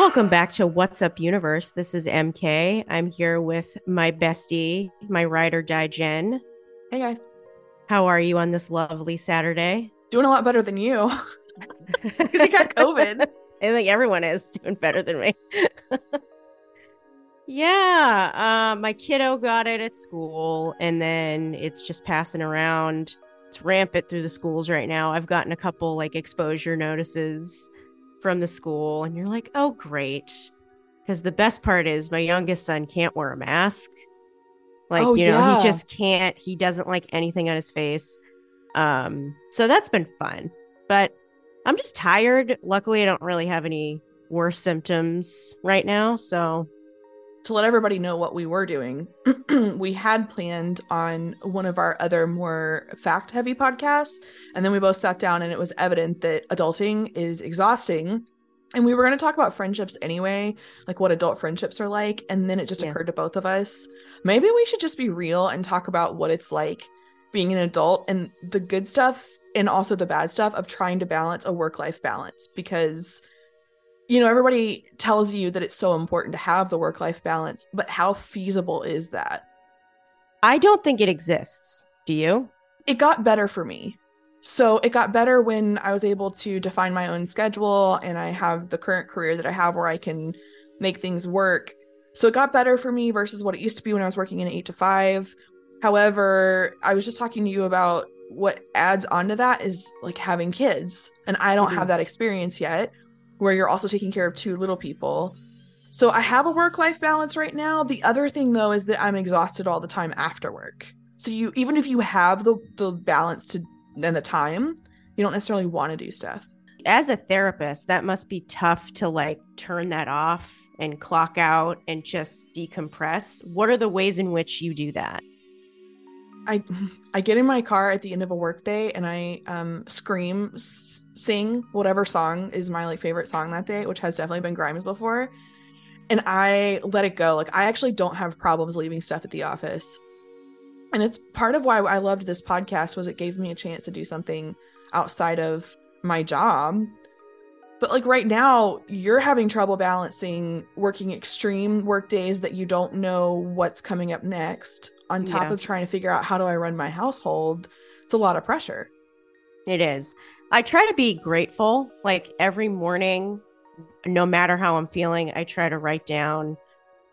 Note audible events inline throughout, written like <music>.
Welcome back to What's Up Universe. This is MK. I'm here with my bestie, my ride or die Jen. Hey guys. How are you on this lovely Saturday? Doing a lot better than you. <laughs> Because you got COVID. <laughs> I think everyone is doing better than me. <laughs> yeah, uh, my kiddo got it at school, and then it's just passing around. It's rampant through the schools right now. I've gotten a couple like exposure notices from the school, and you're like, oh, great. Because the best part is my youngest son can't wear a mask. Like, Oh, you know, yeah. he just can't. He doesn't like anything on his face. Um, so that's been fun. But I'm just tired. Luckily, I don't really have any worse symptoms right now. So to let everybody know what we were doing, <clears throat> we had planned on one of our other more fact heavy podcasts. And then we both sat down and it was evident that adulting is exhausting. And we were going to talk about friendships anyway, like what adult friendships are like. And then it just Yeah. occurred to both of us maybe we should just be real and talk about what it's like being an adult and the good stuff and also the bad stuff of trying to balance a work life balance because you know everybody tells you that it's so important to have the work life balance but how feasible is that I don't think it exists. Do you? it got better for me so it got better when i was able to define my own schedule and i have the current career that i have where i can make things work so it got better for me versus what it used to be when i was working in 8 to 5 however i was just talking to you about what adds onto that is like having kids and i don't Mhm. have that experience yet where you're also taking care of two little people so i have a work life balance right now the other thing though is that i'm exhausted all the time after work so you even if you have the the balance to and the time you don't necessarily want to do stuff As a therapist, that must be tough to like turn that off and clock out and just decompress. What are the ways in which you do that? I <laughs> i get in my car at the end of a workday and i um scream s- sing whatever song is my like favorite song that day which has definitely been grimes before. And i let it go. Like i actually don't have problems leaving stuff at the office. And it's part of why i loved this podcast was it gave me a chance to do something outside of my job. But like right now you're having trouble balancing working extreme work days that you don't know what's coming up next on top Yeah. of trying to figure out how do i run my household it's a lot of pressure It is. I try to be grateful. Like every morning, no matter how I'm feeling, I try to write down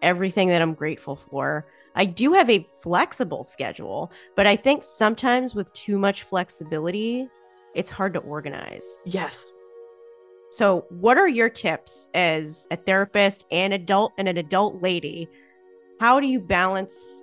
everything that I'm grateful for. I do have a flexible schedule, but I think sometimes with too much flexibility, it's hard to organize. yes So, what are your tips as a therapist and adult and an adult lady? How do you balance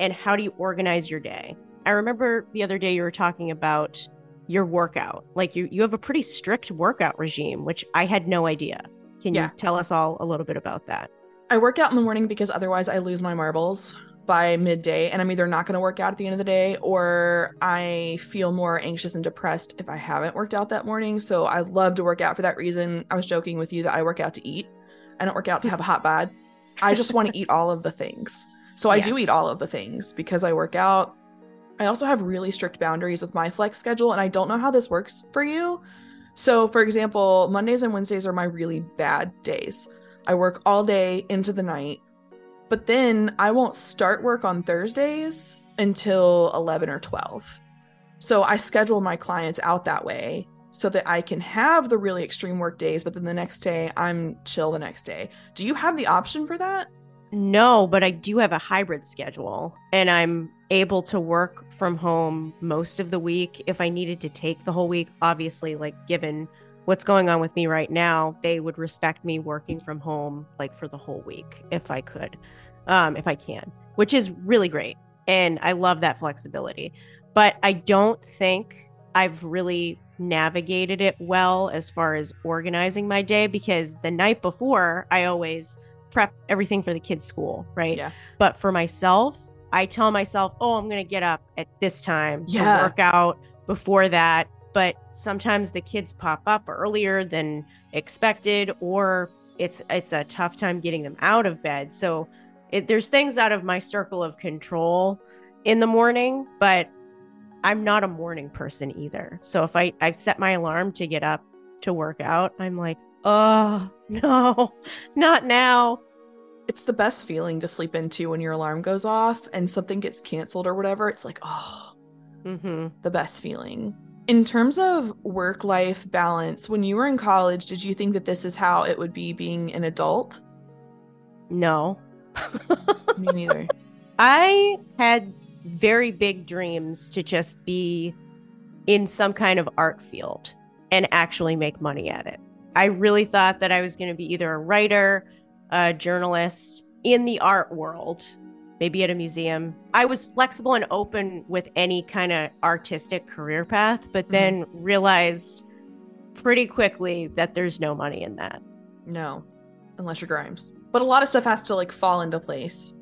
and how do you organize your day? I remember the other day you were talking about your workout. Like you you have a pretty strict workout regime, which I had no idea. Can Yeah. you tell us all a little bit about that? I work out in the morning because otherwise I lose my marbles by midday and I'm either not going to work out at the end of the day or I feel more anxious and depressed if I haven't worked out that morning. So I love to work out for that reason. I was joking with you that I work out to eat. I don't work out to have a hot bod. I just want to eat all of the things. So I do eat all of the things because I work out. I also have really strict boundaries with my flex schedule and I don't know how this works for you. So for example, Mondays and Wednesdays are my really bad days. I work all day into the night. But then I won't start work on Thursdays until 11 or 12. So I schedule my clients out that way so that I can have the really extreme work days, but then the next day I'm chill the next day. Do you have the option for that? No, but I do have a hybrid schedule and I'm able to work from home most of the week if I needed to take the whole week. Obviously, like given what's going on with me right now, they would respect me working from home like for the whole week if I could. Um if I can, which is really great. And I love that flexibility. But I don't think I've really navigated it well as far as organizing my day because the night before I always prep everything for the kids' school, right? Yeah. But for myself, I tell myself, oh, I'm going to get up at this time Yeah. to work out before that. But sometimes the kids pop up earlier than expected, or it's it's a tough time getting them out of bed. So it, there's things out of my circle of control in the morning, but I'm not a morning person either. So if I I've set my alarm to get up to work out, I'm like, Oh, no, <laughs> not now. It's the best feeling to sleep into when your alarm goes off and something gets canceled or whatever. It's like, oh, Mm-hmm. the best feeling. In terms of work life balance, when you were in college, did you think that this is how it would be being an adult? No. <laughs> Me neither. <laughs> I had very big dreams to just be in some kind of art field and actually make money at it. I really thought that I was going to be either a writer, a journalist in the art world, maybe at a museum. I was flexible and open with any kind of artistic career path, but mm-hmm. then realized pretty quickly that there's no money in that. No, unless you're Grimes. But a lot of stuff has to like fall into place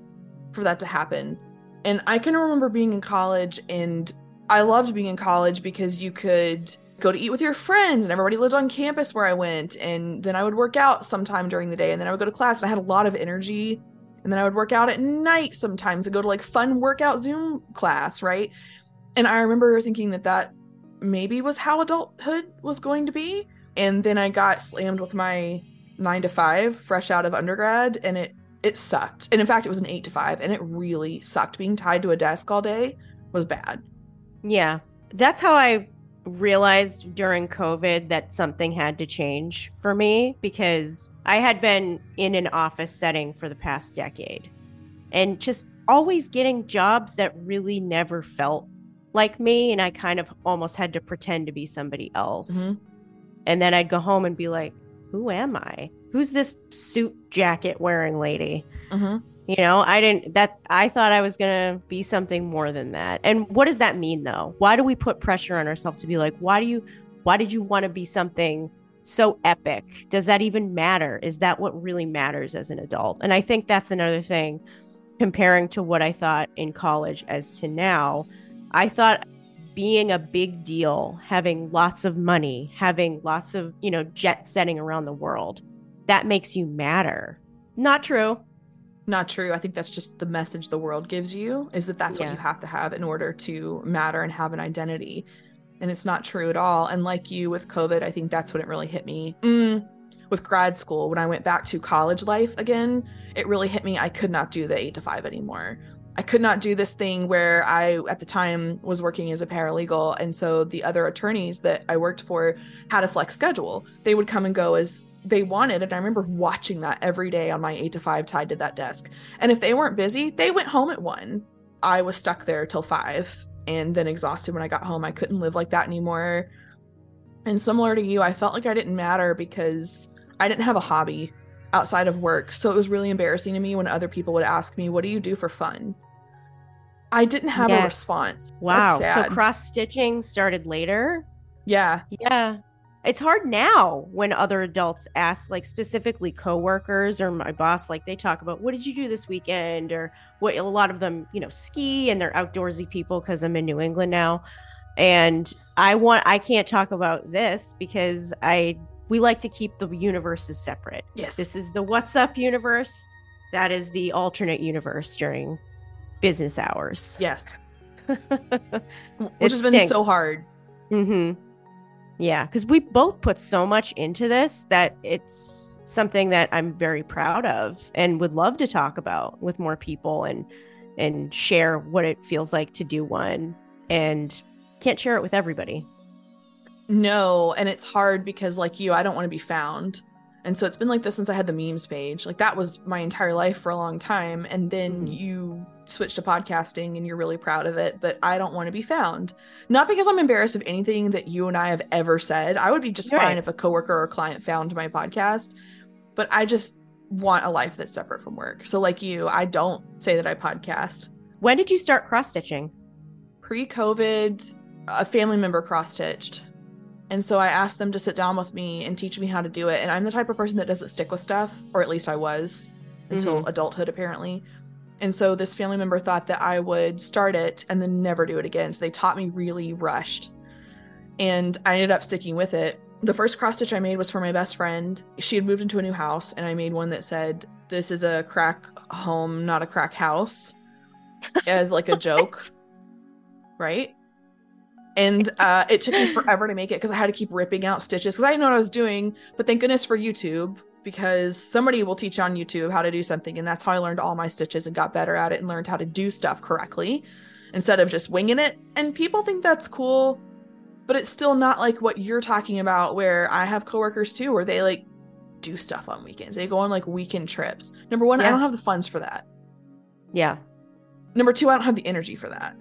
for that to happen. And I can remember being in college and I loved being in college because you could go to eat with your friends and everybody lived on campus where I went and then I would work out sometime during the day and then I would go to class and I had a lot of energy and then I would work out at night sometimes and go to like fun workout Zoom class, right? And I remember thinking that that maybe was how adulthood was going to be. And then I got slammed with my nine to five fresh out of undergrad and it it sucked. And in fact, it was an eight to five and it really sucked. Being tied to a desk all day was bad. Yeah. That's how I realized during COVID that something had to change for me because I had been in an office setting for the past decade and just always getting jobs that really never felt like me. And I kind of almost had to pretend to be somebody else. And then I'd go home and be like, who am I? Who's this suit jacket wearing lady? Mm-hmm. You know, I didn't that I thought I was going to be something more than that. And what does that mean though? Why do we put pressure on ourselves to be like, why do you why did you want to be something so epic? Does that even matter? Is that what really matters as an adult? And I think that's another thing comparing to what I thought in college as to now. I thought being a big deal, having lots of money, having lots of, you know, jet setting around the world, that makes you matter. Not true. Not true. I think that's just the message the world gives you is that that's Yeah. what you have to have in order to matter and have an identity. And it's not true at all. And like you with COVID, I think that's when it really hit me. Mm, with grad school, when I went back to college life again, it really hit me. I could not do the eight to five anymore. I could not do this thing where I, at the time, was working as a paralegal. And so the other attorneys that I worked for had a flex schedule. They would come and go as they wanted. And I remember watching that every day on my eight to five tied to that desk. And if they weren't busy, they went home at one. I was stuck there till five and then exhausted when I got home. I couldn't live like that anymore. And similar to you, I felt like I didn't matter because I didn't have a hobby outside of work. So it was really embarrassing to me when other people would ask me, What do you do for fun? I didn't have a response. Wow. So cross stitching started later. yeah. Yeah. It's hard now when other adults ask, like specifically coworkers or my boss, like they talk about what did you do this weekend, or what a lot of them, you know, ski and they're outdoorsy people because I'm in New England now, and I want I can't talk about this because I we like to keep the universes separate. Yes. This is the what's up universe. That is the alternate universe during business hours. yes. <laughs> It Which has been so hard. Mm-hmm. Yeah, because we both put so much into this that it's something that I'm very proud of and would love to talk about with more people and and share what it feels like to do one and can't share it with everybody. No, and it's hard because like you, I don't want to be found. And so it's been like this since I had the memes page. Like that was my entire life for a long time. And then Mhm. you switch to podcasting and you're really proud of it, but I don't want to be found. Not because I'm embarrassed of anything that you and I have ever said. I would be just Right. fine if a coworker or client found my podcast, but I just want a life that's separate from work. So like you, I don't say that I podcast. When did you start cross stitching? Pre-COVID, a family member cross-stitched. And so I asked them to sit down with me and teach me how to do it. And I'm the type of person that doesn't stick with stuff, or at least I was until mm-hmm. adulthood, apparently. And so this family member thought that I would start it and then never do it again. So they taught me really rushed. And I ended up sticking with it. The first cross stitch I made was for my best friend. She had moved into a new house, and I made one that said, This is a crack home, not a crack house, as like a <laughs> joke. Right? And uh, it took me forever to make it because I had to keep ripping out stitches because I didn't know what I was doing. But thank goodness for YouTube because somebody will teach on YouTube how to do something, and that's how I learned all my stitches and got better at it and learned how to do stuff correctly instead of just winging it. And people think that's cool, but it's still not like what you're talking about. Where I have coworkers too, where they like do stuff on weekends. They go on like weekend trips. Number one, yeah. I don't have the funds for that. Yeah. Number two, I don't have the energy for that.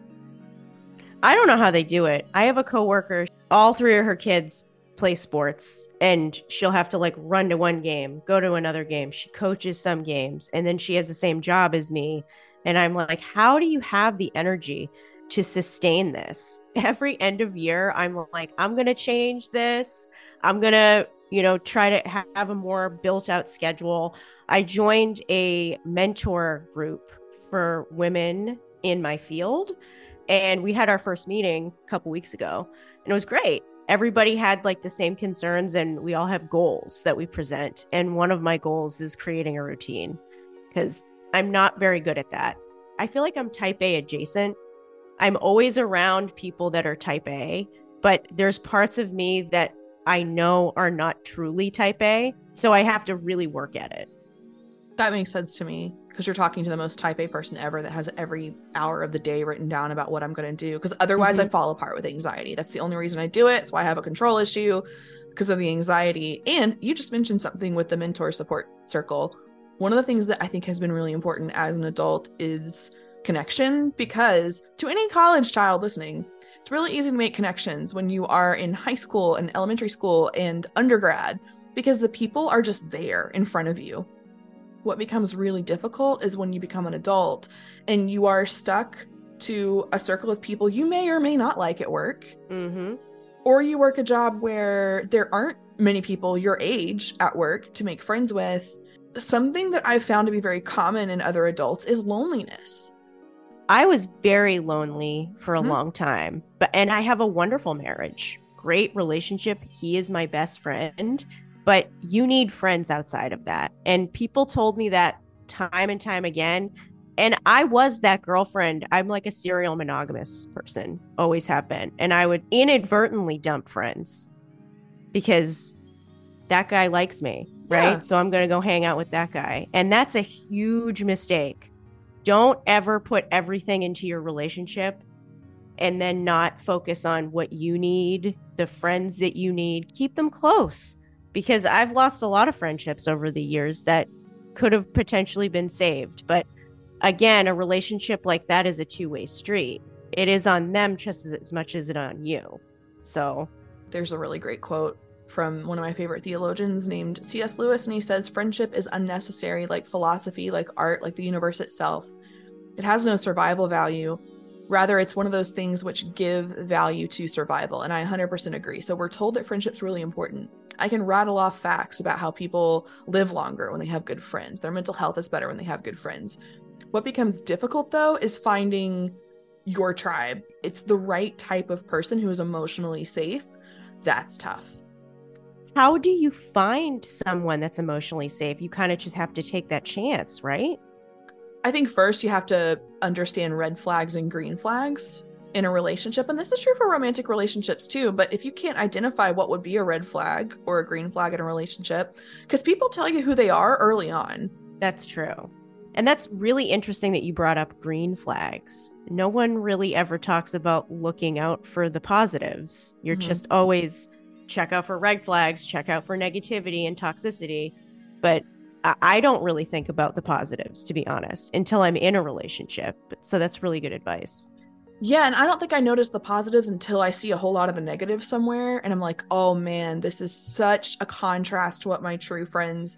I don't know how they do it. I have a coworker, all three of her kids play sports and she'll have to like run to one game, go to another game. She coaches some games and then she has the same job as me. And I'm like, how do you have the energy to sustain this? <laughs> Every end of year, I'm like, I'm going to change this. I'm going to, you know, try to have a more built out schedule. I joined a mentor group for women in my field and we had our first meeting a couple weeks ago, and it was great. Everybody had like the same concerns, and we all have goals that we present. And one of my goals is creating a routine because I'm not very good at that. I feel like I'm type A adjacent. I'm always around people that are type A, but there's parts of me that I know are not truly type A. So I have to really work at it. That makes sense to me because you're talking to the most type A person ever that has every hour of the day written down about what I'm going to do. Because otherwise, mm-hmm. I fall apart with anxiety. That's the only reason I do it. It's why I have a control issue because of the anxiety. And you just mentioned something with the mentor support circle. One of the things that I think has been really important as an adult is connection because to any college child listening, it's really easy to make connections when you are in high school and elementary school and undergrad because the people are just there in front of you what becomes really difficult is when you become an adult and you are stuck to a circle of people you may or may not like at work. Mm-hmm. Or you work a job where there aren't many people your age at work to make friends with. Something that I've found to be very common in other adults is loneliness. I was very lonely for a mm-hmm. long time, but and I have a wonderful marriage, great relationship. He is my best friend but you need friends outside of that. And people told me that time and time again. And I was that girlfriend. I'm like a serial monogamous person, always have been. And I would inadvertently dump friends because that guy likes me, right? Yeah. So I'm going to go hang out with that guy. And that's a huge mistake. Don't ever put everything into your relationship and then not focus on what you need, the friends that you need. Keep them close because I've lost a lot of friendships over the years that could have potentially been saved. But again, a relationship like that is a two way street. It is on them just as, much as it on you. So there's a really great quote from one of my favorite theologians named C.S. Lewis, and he says, Friendship is unnecessary, like philosophy, like art, like the universe itself. It has no survival value. Rather, it's one of those things which give value to survival. And I 100% agree. So we're told that friendship's really important. I can rattle off facts about how people live longer when they have good friends. Their mental health is better when they have good friends. What becomes difficult though is finding your tribe. It's the right type of person who is emotionally safe. That's tough. How do you find someone that's emotionally safe? You kind of just have to take that chance, right? I think first you have to understand red flags and green flags in a relationship and this is true for romantic relationships too but if you can't identify what would be a red flag or a green flag in a relationship because people tell you who they are early on that's true and that's really interesting that you brought up green flags no one really ever talks about looking out for the positives you're mm-hmm. just always check out for red flags check out for negativity and toxicity but I don't really think about the positives, to be honest, until I'm in a relationship. So that's really good advice. Yeah, and I don't think I notice the positives until I see a whole lot of the negatives somewhere. And I'm like, oh man, this is such a contrast to what my true friends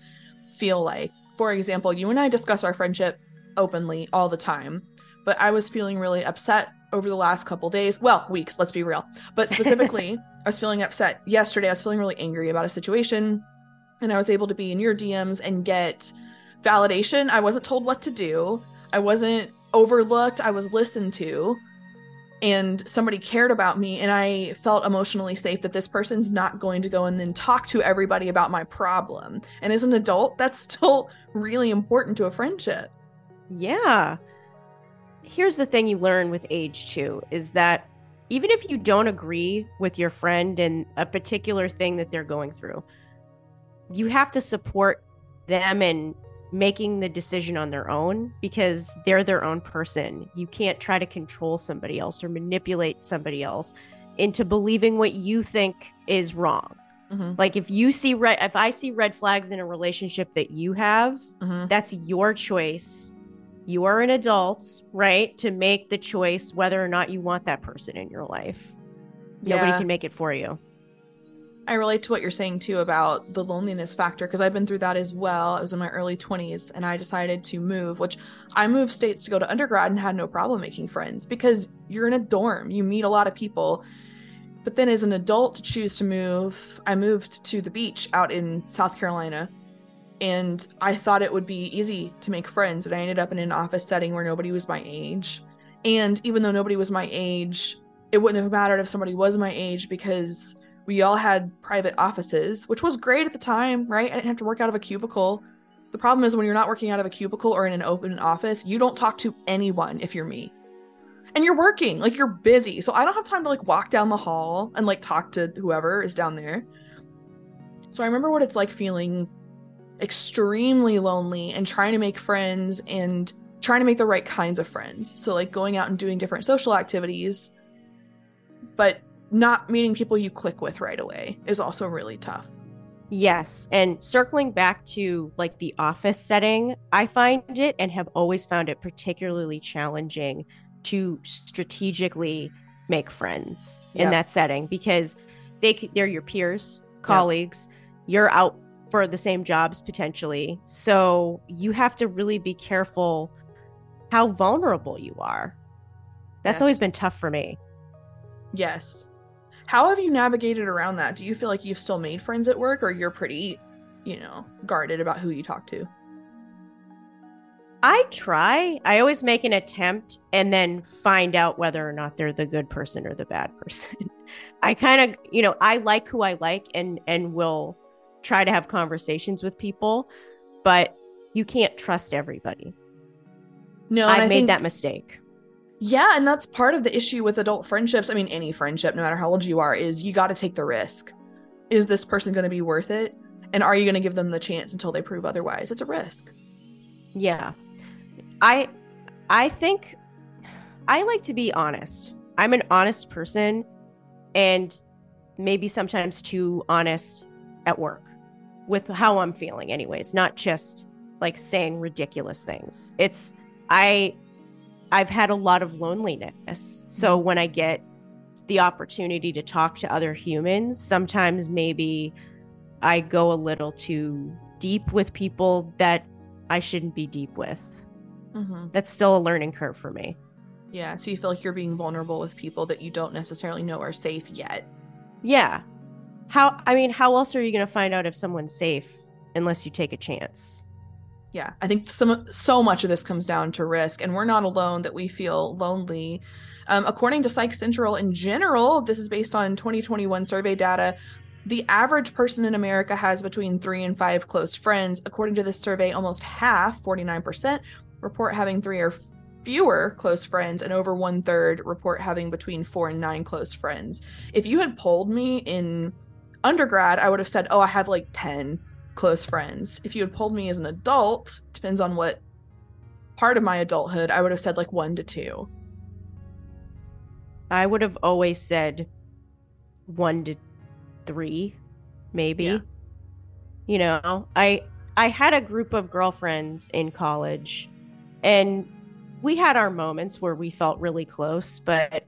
feel like. For example, you and I discuss our friendship openly all the time, but I was feeling really upset over the last couple days. Well, weeks, let's be real. But specifically, <laughs> I was feeling upset yesterday. I was feeling really angry about a situation, and I was able to be in your DMs and get validation. I wasn't told what to do, I wasn't overlooked, I was listened to and somebody cared about me and I felt emotionally safe that this person's not going to go and then talk to everybody about my problem. And as an adult, that's <laughs> still really important to a friendship. Yeah. Here's the thing you learn with age too is that even if you don't agree with your friend and a particular thing that they're going through, you have to support them in making the decision on their own because they're their own person. You can't try to control somebody else or manipulate somebody else into believing what you think is wrong. Mm-hmm. Like if you see red if I see red flags in a relationship that you have, mm-hmm. that's your choice. You are an adult, right? To make the choice whether or not you want that person in your life. Yeah. Nobody can make it for you. I relate to what you're saying too about the loneliness factor because I've been through that as well. I was in my early 20s and I decided to move, which I moved states to go to undergrad and had no problem making friends because you're in a dorm, you meet a lot of people. But then as an adult to choose to move, I moved to the beach out in South Carolina and I thought it would be easy to make friends and I ended up in an office setting where nobody was my age. And even though nobody was my age, it wouldn't have mattered if somebody was my age because we all had private offices, which was great at the time, right? I didn't have to work out of a cubicle. The problem is when you're not working out of a cubicle or in an open office, you don't talk to anyone if you're me. And you're working, like you're busy. So I don't have time to like walk down the hall and like talk to whoever is down there. So I remember what it's like feeling extremely lonely and trying to make friends and trying to make the right kinds of friends. So like going out and doing different social activities, but not meeting people you click with right away is also really tough. Yes. And circling back to like the office setting, I find it and have always found it particularly challenging to strategically make friends yep. in that setting because they they're your peers, colleagues. Yep. You're out for the same jobs potentially. So you have to really be careful how vulnerable you are. That's yes. always been tough for me. Yes. How have you navigated around that? Do you feel like you've still made friends at work or you're pretty, you know, guarded about who you talk to? I try. I always make an attempt and then find out whether or not they're the good person or the bad <laughs> person. I kind of, you know, I like who I like and and will try to have conversations with people, but you can't trust everybody. No, I've made think, that mistake. Yeah, and that's part of the issue with adult friendships. I mean, any friendship, no matter how old you are, is you got to take the risk. Is this person going to be worth it? And are you going to give them the chance until they prove otherwise? It's a risk. Yeah. I I think I like to be honest. I'm an honest person and maybe sometimes too honest at work with how I'm feeling anyways, not just like saying ridiculous things. It's I I've had a lot of loneliness. So mm-hmm. when I get the opportunity to talk to other humans, sometimes maybe I go a little too deep with people that I shouldn't be deep with. Mm-hmm. That's still a learning curve for me. Yeah. So you feel like you're being vulnerable with people that you don't necessarily know are safe yet. Yeah. How, I mean, how else are you going to find out if someone's safe unless you take a chance? Yeah i think some so much of this comes down to risk and we're not alone that we feel lonely. Um, according to psych central in general this is based on 2021 survey data the average person in america has between three and five close friends. According to this survey almost half 49% report having three or fewer close friends and over one third report having between four and nine close friends. If you had polled me in undergrad i would have said oh i have like 10 close friends. If you had pulled me as an adult, depends on what part of my adulthood, I would have said like one to two. I would have always said one to three, maybe. Yeah. You know, I I had a group of girlfriends in college and we had our moments where we felt really close, but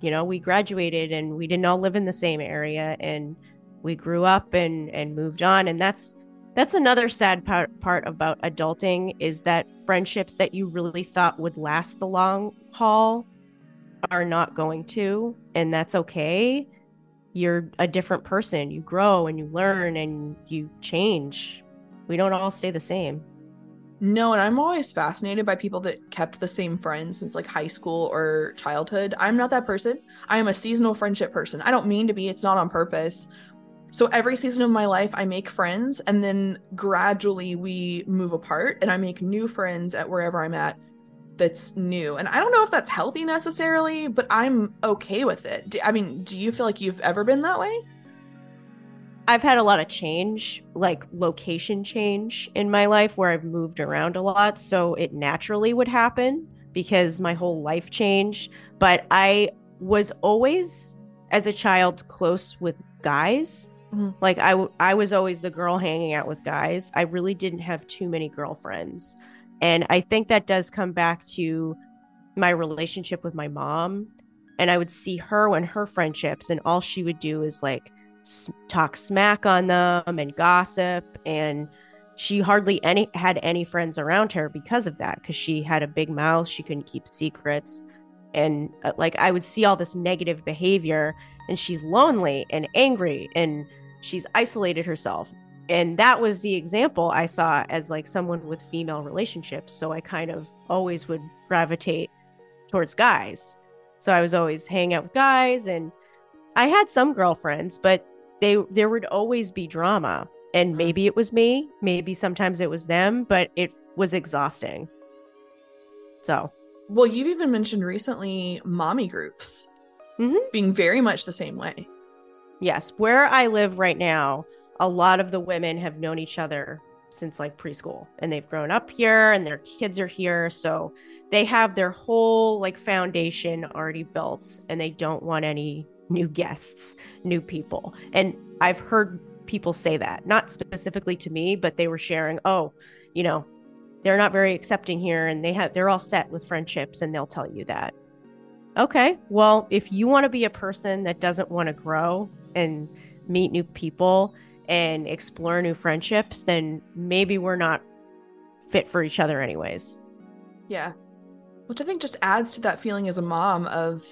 you know, we graduated and we didn't all live in the same area and we grew up and and moved on and that's that's another sad part part about adulting is that friendships that you really thought would last the long haul are not going to and that's okay you're a different person you grow and you learn and you change we don't all stay the same no, and I'm always fascinated by people that kept the same friends since like high school or childhood. I'm not that person. I am a seasonal friendship person. I don't mean to be, it's not on purpose. So every season of my life, I make friends, and then gradually we move apart, and I make new friends at wherever I'm at. that's new. And I don't know if that's healthy necessarily, but I'm okay with it. Do, I mean, do you feel like you've ever been that way? I've had a lot of change, like location change in my life where I've moved around a lot. So it naturally would happen because my whole life changed. But I was always, as a child, close with guys. Mm-hmm. Like I, w- I was always the girl hanging out with guys. I really didn't have too many girlfriends. And I think that does come back to my relationship with my mom. And I would see her when her friendships, and all she would do is like s- talk smack on them and gossip. And she hardly any had any friends around her because of that, because she had a big mouth. She couldn't keep secrets. And uh, like I would see all this negative behavior, and she's lonely and angry, and she's isolated herself and that was the example I saw as like someone with female relationships. So I kind of always would gravitate towards guys. So I was always hanging out with guys and I had some girlfriends, but they there would always be drama. And mm-hmm. maybe it was me, maybe sometimes it was them, but it was exhausting. So, well, you've even mentioned recently mommy groups mm-hmm. being very much the same way. Yes, where I live right now, a lot of the women have known each other since like preschool and they've grown up here and their kids are here so they have their whole like foundation already built and they don't want any new guests new people and i've heard people say that not specifically to me but they were sharing oh you know they're not very accepting here and they have they're all set with friendships and they'll tell you that okay well if you want to be a person that doesn't want to grow and meet new people and explore new friendships, then maybe we're not fit for each other anyways. Yeah. Which I think just adds to that feeling as a mom of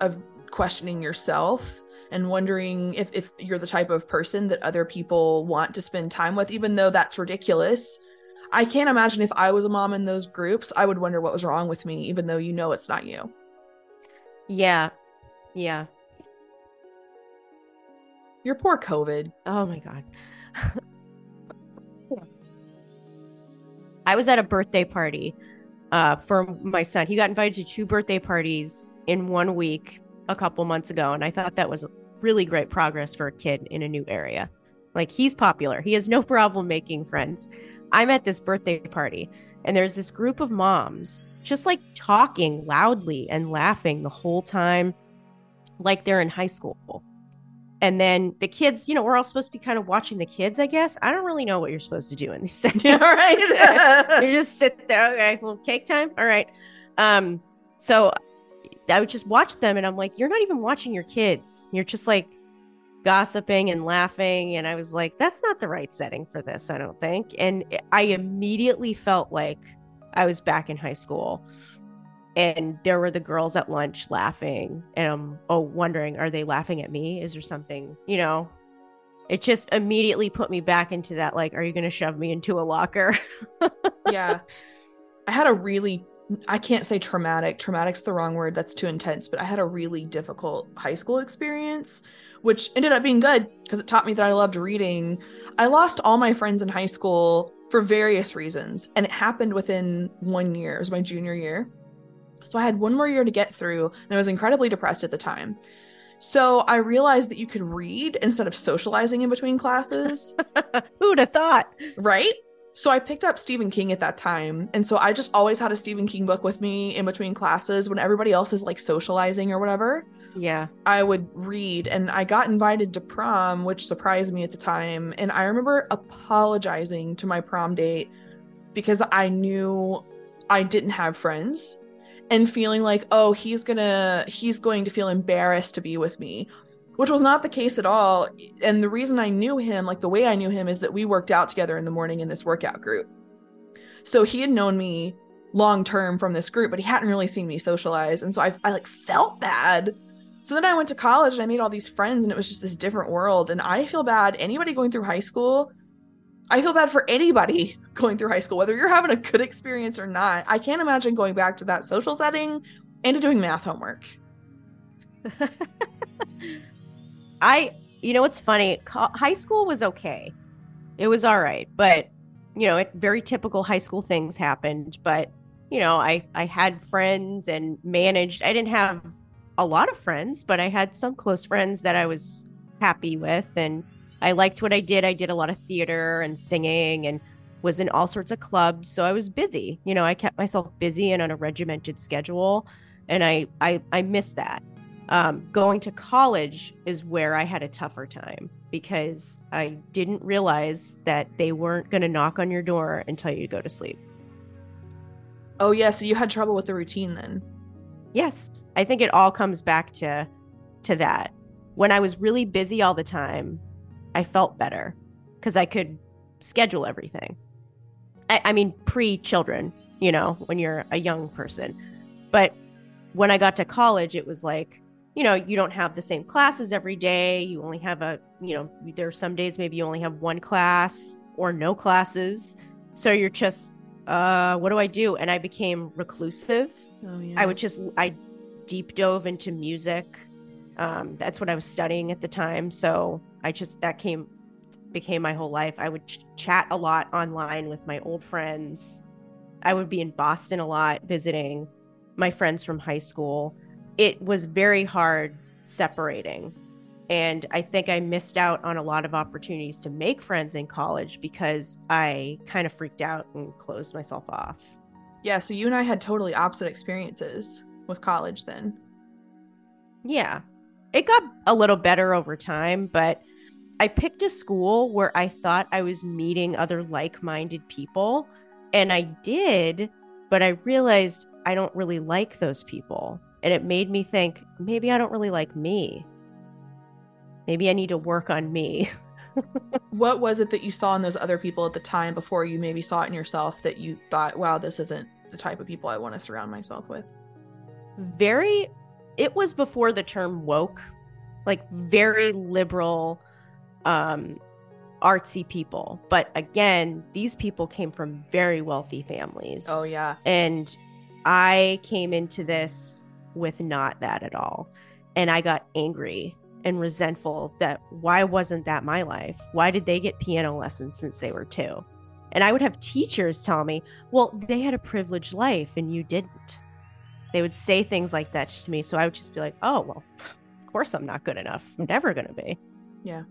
of questioning yourself and wondering if, if you're the type of person that other people want to spend time with, even though that's ridiculous. I can't imagine if I was a mom in those groups, I would wonder what was wrong with me, even though you know it's not you. Yeah. Yeah. Your poor COVID. Oh my God. <laughs> I was at a birthday party uh, for my son. He got invited to two birthday parties in one week a couple months ago. And I thought that was really great progress for a kid in a new area. Like he's popular, he has no <laughs> problem making friends. I'm at this birthday party, and there's this group of moms just like talking loudly and laughing the whole time, like they're in high school. And then the kids, you know, we're all supposed to be kind of watching the kids, I guess. I don't really know what you're supposed to do in these <laughs> settings. Yeah, right. <laughs> you just sit there. Okay, well, cake time. All right. Um, so I would just watch them and I'm like, you're not even watching your kids. You're just like gossiping and laughing. And I was like, that's not the right setting for this, I don't think. And I immediately felt like I was back in high school and there were the girls at lunch laughing and i'm oh wondering are they laughing at me? Is there something you know? It just immediately put me back into that like are you going to shove me into a locker? <laughs> Yeah. I had a really i can't say traumatic traumatic's the wrong word that's too intense but i had a really difficult high school experience which ended up being good because it taught me that i loved reading. I lost all my friends in high school for various reasons and it happened within one year it was my junior year so I had one more year to get through, and I was incredibly depressed at the time. So I realized that you could read instead of socializing in between classes. <laughs> Who'd have thought? Right? So I picked up Stephen King at that time. And so I just always had a Stephen King book with me in between classes when everybody else is like socializing or whatever. Yeah. I would read and I got invited to prom, which surprised me at the time. And I remember apologizing to my prom date because I knew I didn't have friends and feeling like oh he's gonna he's going to feel embarrassed to be with me which was not the case at all and the reason i knew him like the way i knew him is that we worked out together in the morning in this workout group so he had known me long term from this group but he hadn't really seen me socialize and so I, I like felt bad so then i went to college and i made all these friends and it was just this different world and i feel bad anybody going through high school I feel bad for anybody <laughs> going through high school, whether you're having a good experience or not. I can't imagine going back to that social setting and to doing math homework. <laughs> I, you know, what's funny? High school was okay. It was all right, but you know, it, very typical high school things happened. But you know, I I had friends and managed. I didn't have a lot of friends, but I had some close friends that I was happy with and I liked what I did. I did a lot of theater and singing and was in all sorts of clubs, so I was busy. You know, I kept myself busy and on a regimented schedule, and I I I miss that. Um, going to college is where I had a tougher time because I didn't realize that they weren't going to knock on your door and tell you to go to sleep. Oh yeah, so you had trouble with the routine then. Yes, I think it all comes back to to that. When I was really busy all the time, I felt better because I could schedule everything. I, I mean, pre children, you know, when you're a young person. But when I got to college, it was like, you know, you don't have the same classes every day. You only have a, you know, there are some days maybe you only have one class or no classes. So you're just uh, what do I do? And I became reclusive. Oh, yeah. I would just, I deep dove into music. Um, that's what I was studying at the time. So I just, that came, became my whole life. I would ch- chat a lot online with my old friends. I would be in Boston a lot visiting my friends from high school. It was very hard separating and I think I missed out on a lot of opportunities to make friends in college because I kind of freaked out and closed myself off. Yeah, so you and I had totally opposite experiences with college then. Yeah. It got a little better over time, but I picked a school where I thought I was meeting other like minded people. And I did, but I realized I don't really like those people. And it made me think maybe I don't really like me maybe I need to work on me. <laughs> what was it that you saw in those other people at the time before you maybe saw it in yourself that you thought, wow, this isn't the type of people I want to surround myself with? Very, it was before the term woke, like very liberal, um, artsy people. But again, these people came from very wealthy families. Oh, yeah. And I came into this with not that at all. And I got angry and resentful that why wasn't that my life? Why did they get piano lessons since they were two? And I would have teachers tell me, well, they had a privileged life and you didn't. They would say things like that to me. So I would just be like, oh, well, of course I'm not good enough. I'm never going to be. Yeah.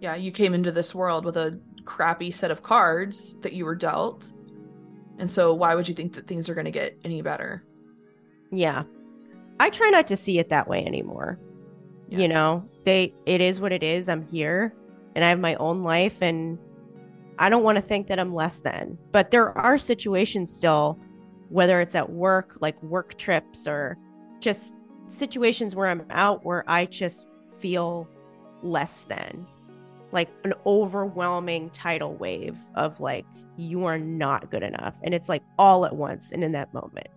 Yeah. You came into this world with a crappy set of cards that you were dealt. And so why would you think that things are going to get any better? Yeah. I try not to see it that way anymore. Yeah. You know, they it is what it is. I'm here and I have my own life and I don't want to think that I'm less than. But there are situations still whether it's at work, like work trips or just situations where I'm out where I just feel less than. Like an overwhelming tidal wave of like you are not good enough and it's like all at once and in that moment.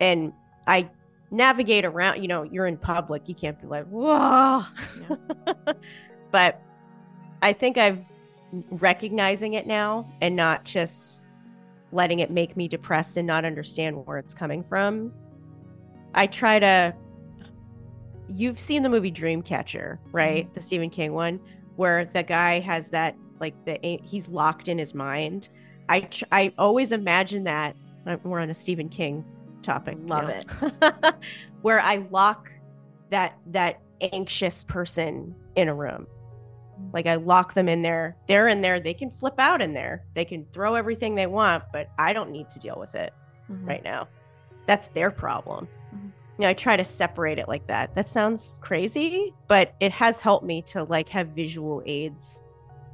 And I navigate around. You know, you're in public, you can't be like, whoa. Yeah. <laughs> but I think I've recognizing it now and not just letting it make me depressed and not understand where it's coming from. I try to. You've seen the movie Dreamcatcher, right? Mm-hmm. The Stephen King one, where the guy has that like the he's locked in his mind. I tr- I always imagine that we're on a Stephen King topic. Love know? it. <laughs> Where I lock that that anxious person in a room. Like I lock them in there. They're in there. They can flip out in there. They can throw everything they want, but I don't need to deal with it mm-hmm. right now. That's their problem. Mm-hmm. You know, I try to separate it like that. That sounds crazy, but it has helped me to like have visual aids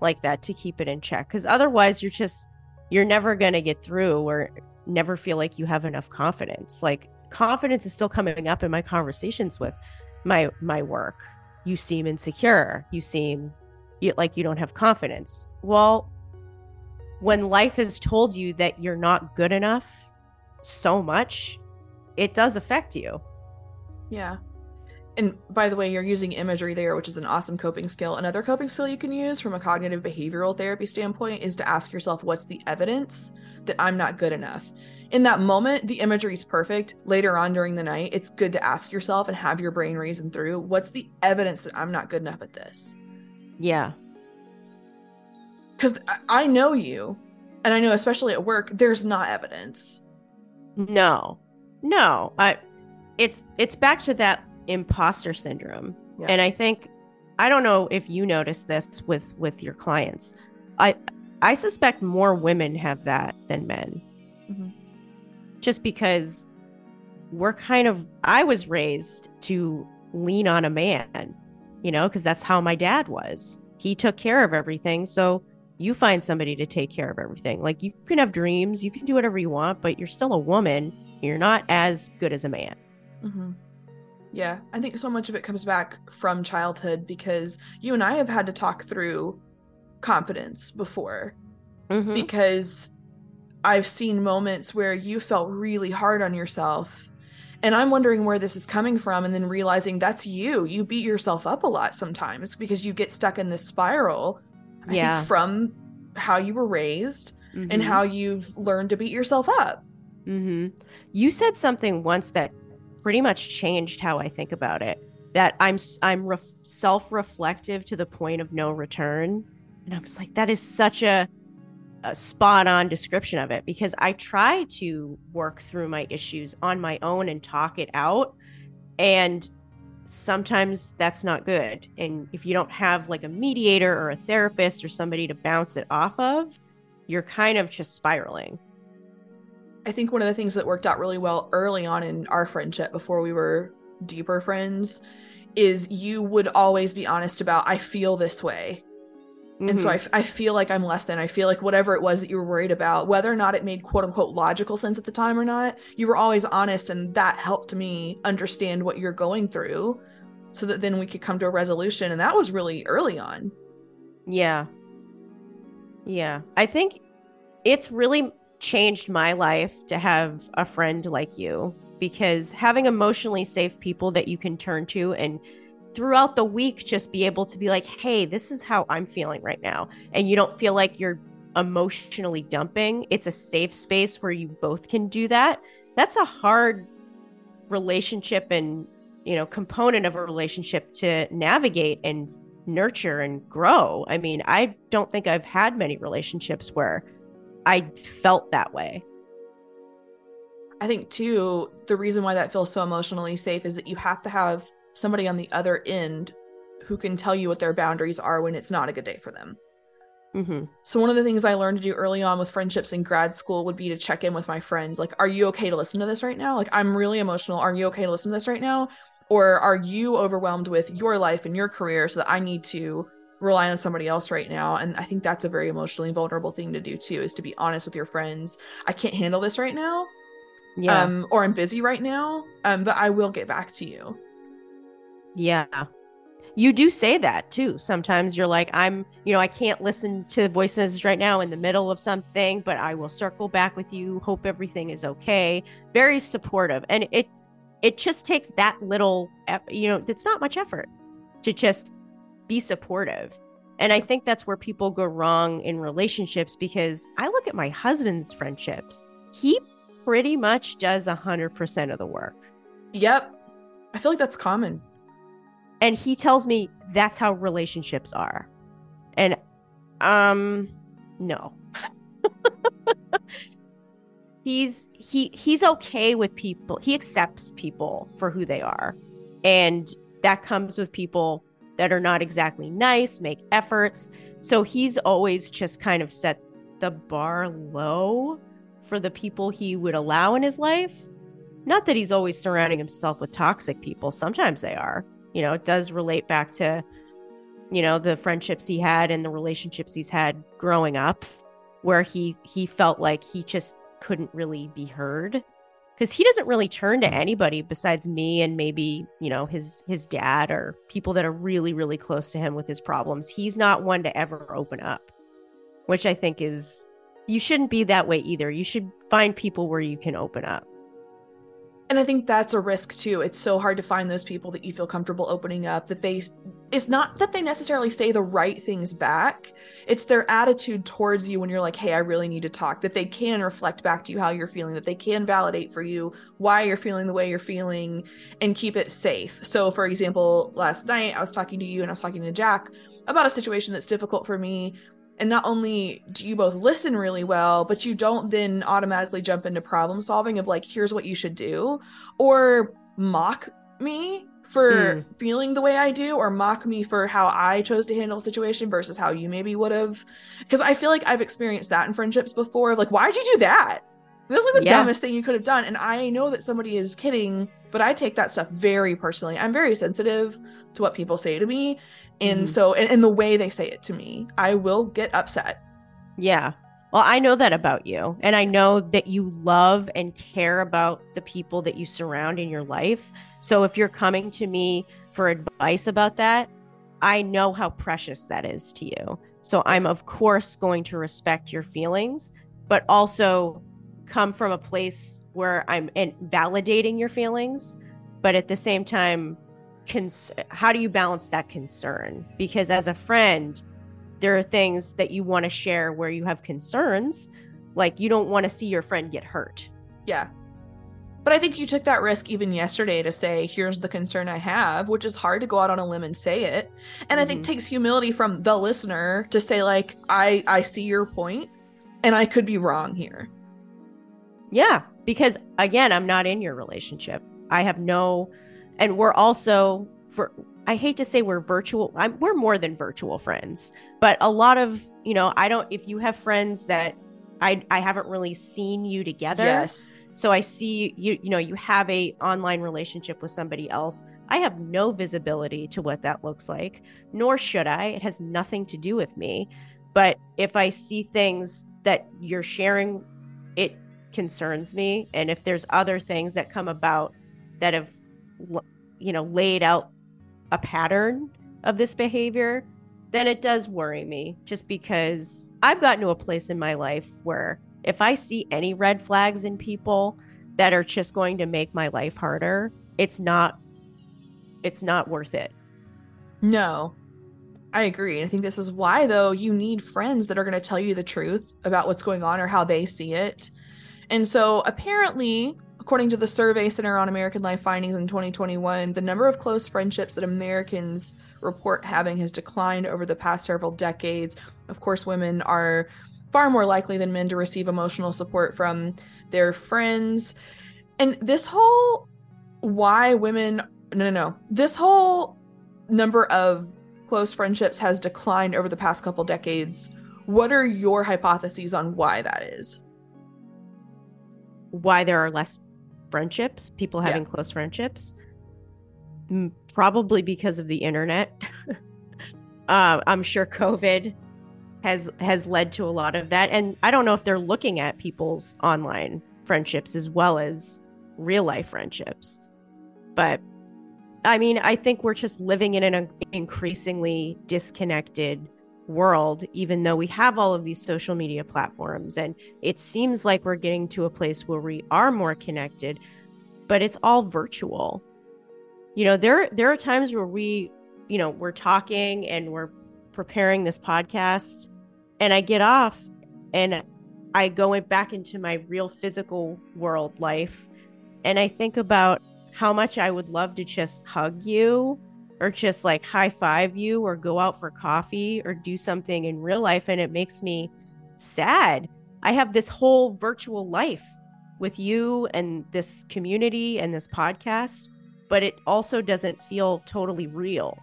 like that to keep it in check. Because otherwise, you're just you're never gonna get through or never feel like you have enough confidence. Like confidence is still coming up in my conversations with my my work. You seem insecure. You seem like you don't have confidence. Well, when life has told you that you're not good enough so much, it does affect you. Yeah. And by the way, you're using imagery there, which is an awesome coping skill. Another coping skill you can use from a cognitive behavioral therapy standpoint is to ask yourself, what's the evidence that I'm not good enough. In that moment, the imagery is perfect. Later on during the night, it's good to ask yourself and have your brain reason through what's the evidence that I'm not good enough at this? Yeah. Because I know you, and I know, especially at work, there's not evidence. No, no. I, it's it's back to that imposter syndrome, Yeah. and I think I don't know if you notice this with with your clients. I I suspect more women have that than men, Mhm. just because we're kind of. I was raised to lean on a man, you know, because that's how my dad was. He took care of everything, so you find somebody to take care of everything. Like you can have dreams, you can do whatever you want, but you're still a woman. You're not as good as a man. hmm Yeah, I think so much of it comes back from childhood because you and I have had to talk through confidence before Mhm. because I've seen moments where you felt really hard on yourself. And I'm wondering where this is coming from, and then realizing that's you. You beat yourself up a lot sometimes because you get stuck in this spiral. I Yeah. think from how you were raised and Mhm. how you've learned to beat yourself up. Mm-hmm. You said something once that pretty much changed how I think about it. That I'm I'm ref- self-reflective to the point of no return, and I was like, that is such a, a spot-on description of it because I try to work through my issues on my own and talk it out, and sometimes that's not good. And if you don't have like a mediator or a therapist or somebody to bounce it off of, you're kind of just spiraling. I think one of the things that worked out really well early on in our friendship before we were deeper friends is you would always be honest about, I feel this way. And so I, Mhm. f- I feel like I'm less than. I feel like whatever it was that you were worried about, whether or not it made quote unquote logical sense at the time or not, you were always honest. And that helped me understand what you're going through so that then we could come to a resolution. And that was really early on. Yeah. Yeah. I think it's really changed my life to have a friend like you because having emotionally safe people that you can turn to and throughout the week just be able to be like, hey, this is how I'm feeling right now. And you don't feel like you're emotionally dumping. It's a safe space where you both can do that. That's a hard relationship and, you know, component of a relationship to navigate and nurture and grow. I mean, I don't think I've had many relationships where I felt that way. I think too, the reason why that feels so emotionally safe is that you have to have somebody on the other end who can tell you what their boundaries are when it's not a good day for them. hmm So one of the things I learned to do early on with friendships in grad school would be to check in with my friends. Like, are you okay to listen to this right now? Like, I'm really emotional. Are you okay to listen to this right now? Or are you overwhelmed with your life and your career so that I need to rely on somebody else right now? And I think that's a very emotionally vulnerable thing to do too, is to be honest with your friends. I can't handle this right now. Yeah. Um, or I'm busy right now. Um, but I will get back to you. Yeah. You do say that too. Sometimes you're like, I'm, you know, I can't listen to voice message right now in the middle of something, but I will circle back with you. Hope everything is okay. Very supportive. And it, it just takes that little, you know, it's not much effort to just be supportive. And I think that's where people go wrong in relationships because I look at my husband's friendships. He pretty much does 100% of the work. Yep. I feel like that's common. And he tells me that's how relationships are. And um no. <laughs> he's he he's okay with people. He accepts people for who they are. And that comes with people that are not exactly nice, make efforts. So he's always just kind of set the bar low for the people he would allow in his life. Not that he's always surrounding himself with toxic people. Sometimes they are. You know, it does relate back to, you know, the friendships he had and the relationships he's had growing up, where he he felt like he just couldn't really be heard. Because he doesn't really turn to anybody besides me and maybe you know his his dad or people that are really really close to him with his problems. He's not one to ever open up which i think is you shouldn't be that way either. You should find people where you can open up And I think that's a risk too. It's so hard to find those people that you feel comfortable opening up that they it's not that they necessarily say the right things back. It's their attitude towards you when you're like, "Hey, I really need to talk." That they can reflect back to you how you're feeling, that they can validate for you why you're feeling the way you're feeling and keep it safe. So, for example, last night I was talking to you and I was talking to Jack about a situation that's difficult for me and not only do you both listen really well but you don't then automatically jump into problem solving of like here's what you should do or mock me for mm. feeling the way I do or mock me for how I chose to handle a situation versus how you maybe would have. Because I feel like I've experienced that in friendships before. Like, why'd you do that? This is like the yeah. dumbest thing you could have done. And I know that somebody is kidding, but I take that stuff very personally. I'm very sensitive to what people say to me. And mm. so, and, and the way they say it to me, I will get upset. Yeah. Well, I know that about you. And I know that you love and care about the people that you surround in your life. So if you're coming to me for advice about that, I know how precious that is to you. So I'm, of course, going to respect your feelings, but also come from a place where I'm validating your feelings, but at the same time, cons- how do you balance that concern? Because as a friend, there are things that you want to share where you have concerns, like you don't want to see your friend get hurt. Yeah. But I think you took that risk even yesterday to say, here's the concern I have, which is hard to go out on a limb and say it. And mm-hmm. I think mm-hmm. takes humility from the listener to say, like, I I see your point and I could be wrong here. Yeah. Because again, I'm not in your relationship. I have no and we're also for I hate to say we're virtual. I'm, we're more than virtual friends, but a lot of you know, I don't. If you have friends that I I haven't really seen you together, yes, so I see you, you know, you have a online relationship with somebody else. I have no visibility to what that looks like, nor should I. It has nothing to do with me. But if I see things that you're sharing, it concerns me. And if there's other things that come about that have, you know, laid out a pattern of this behavior, then it does worry me just because I've gotten to a place in my life where if I see any red flags in people that are just going to make my life harder, it's not it's not worth it. No. I agree. And I think this is why though you need friends that are going to tell you the truth about what's going on or how they see it. And so apparently, according to the Survey Center on American Life Findings in 2021, the number of close friendships that Americans report having has declined over the past several decades. Of course, women are far more likely than men to receive emotional support from their friends. And this whole why women no no no this whole number of close friendships has declined over the past couple decades. What are your hypotheses on why that is? Why there are less friendships, people having yeah. close friendships? Probably because of the internet. <laughs> uh, I'm sure COVID has has led to a lot of that and i don't know if they're looking at people's online friendships as well as real life friendships but i mean i think we're just living in an increasingly disconnected world even though we have all of these social media platforms. And it seems like we're getting to a place where we are more connected but it's all virtual. You know there there are times where we you know we're talking and we're preparing this podcast and I get off and I go back into my real physical world life. And I think about how much I would love to just hug you or just like high five you or go out for coffee or do something in real life and it makes me sad. I have this whole virtual life with you and this community and this podcast, but it also doesn't feel totally real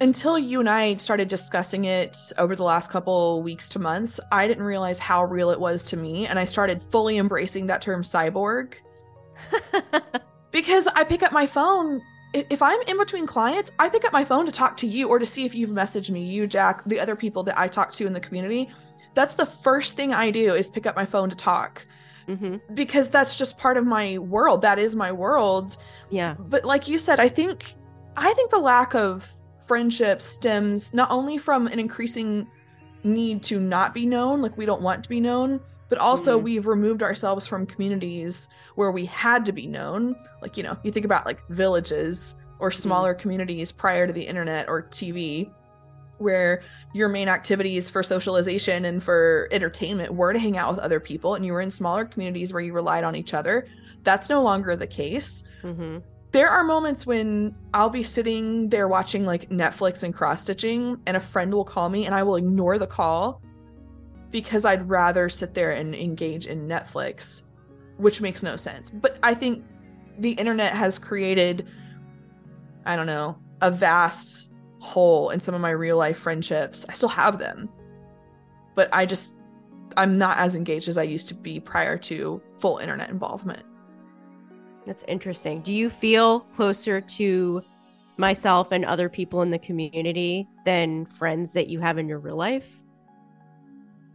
until you and I started discussing it over the last couple weeks to months, I didn't realize how real it was to me. And I started fully embracing that term cyborg. <laughs> because I pick up my phone. If I'm in between clients, I pick up my phone to talk to you or to see if you've messaged me, you, Jack, the other people that I talk to in the community. That's the first thing I do is pick up my phone to talk. Mm-hmm. Because that's just part of my world. That is my world. Yeah. But like you said, I think I think the lack of friendship stems not only from an increasing need to not be known, like we don't want to be known, but also mm-hmm. we've removed ourselves from communities where we had to be known. Like, you know, you think about like villages or mm-hmm. smaller mm-hmm. communities prior to the internet or TV, where your main activities for socialization and for entertainment were to hang out with other people, and you were in smaller communities where you relied on each other. That's no longer the case. Mm-hmm. there are moments when I'll be sitting there watching like Netflix and cross stitching, and a friend will call me, and I will ignore the call because I'd rather sit there and engage in Netflix, which makes no sense. But I think the internet has created, I don't know, a vast hole in some of my real life friendships. I still have them, but I just, I'm not as engaged as I used to be prior to full internet involvement. That's interesting. Do you feel closer to myself and other people in the community than friends that you have in your real life?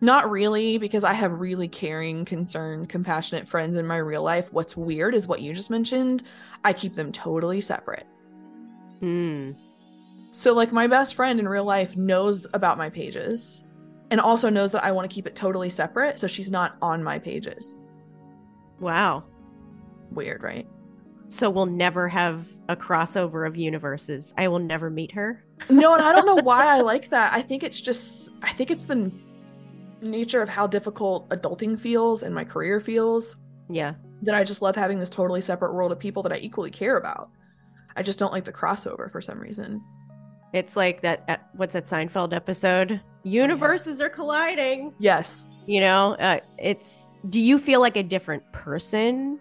Not really, because I have really caring, concerned, compassionate friends in my real life. What's weird is what you just mentioned. I keep them totally separate. Hmm. So, like, my best friend in real life knows about my pages and also knows that I want to keep it totally separate. So she's not on my pages. Wow. Weird, right? So we'll never have a crossover of universes. I will never meet her. no, and I don't know <laughs> why I like that. I think it's just, I think it's the nature of how difficult adulting feels and my career feels. Yeah. That I just love having this totally separate world of people that I equally care about. I just don't like the crossover for some reason. It's like that. Uh, what's that Seinfeld episode? Universes yeah. are colliding. Yes. You know, uh, it's. Do you feel like a different person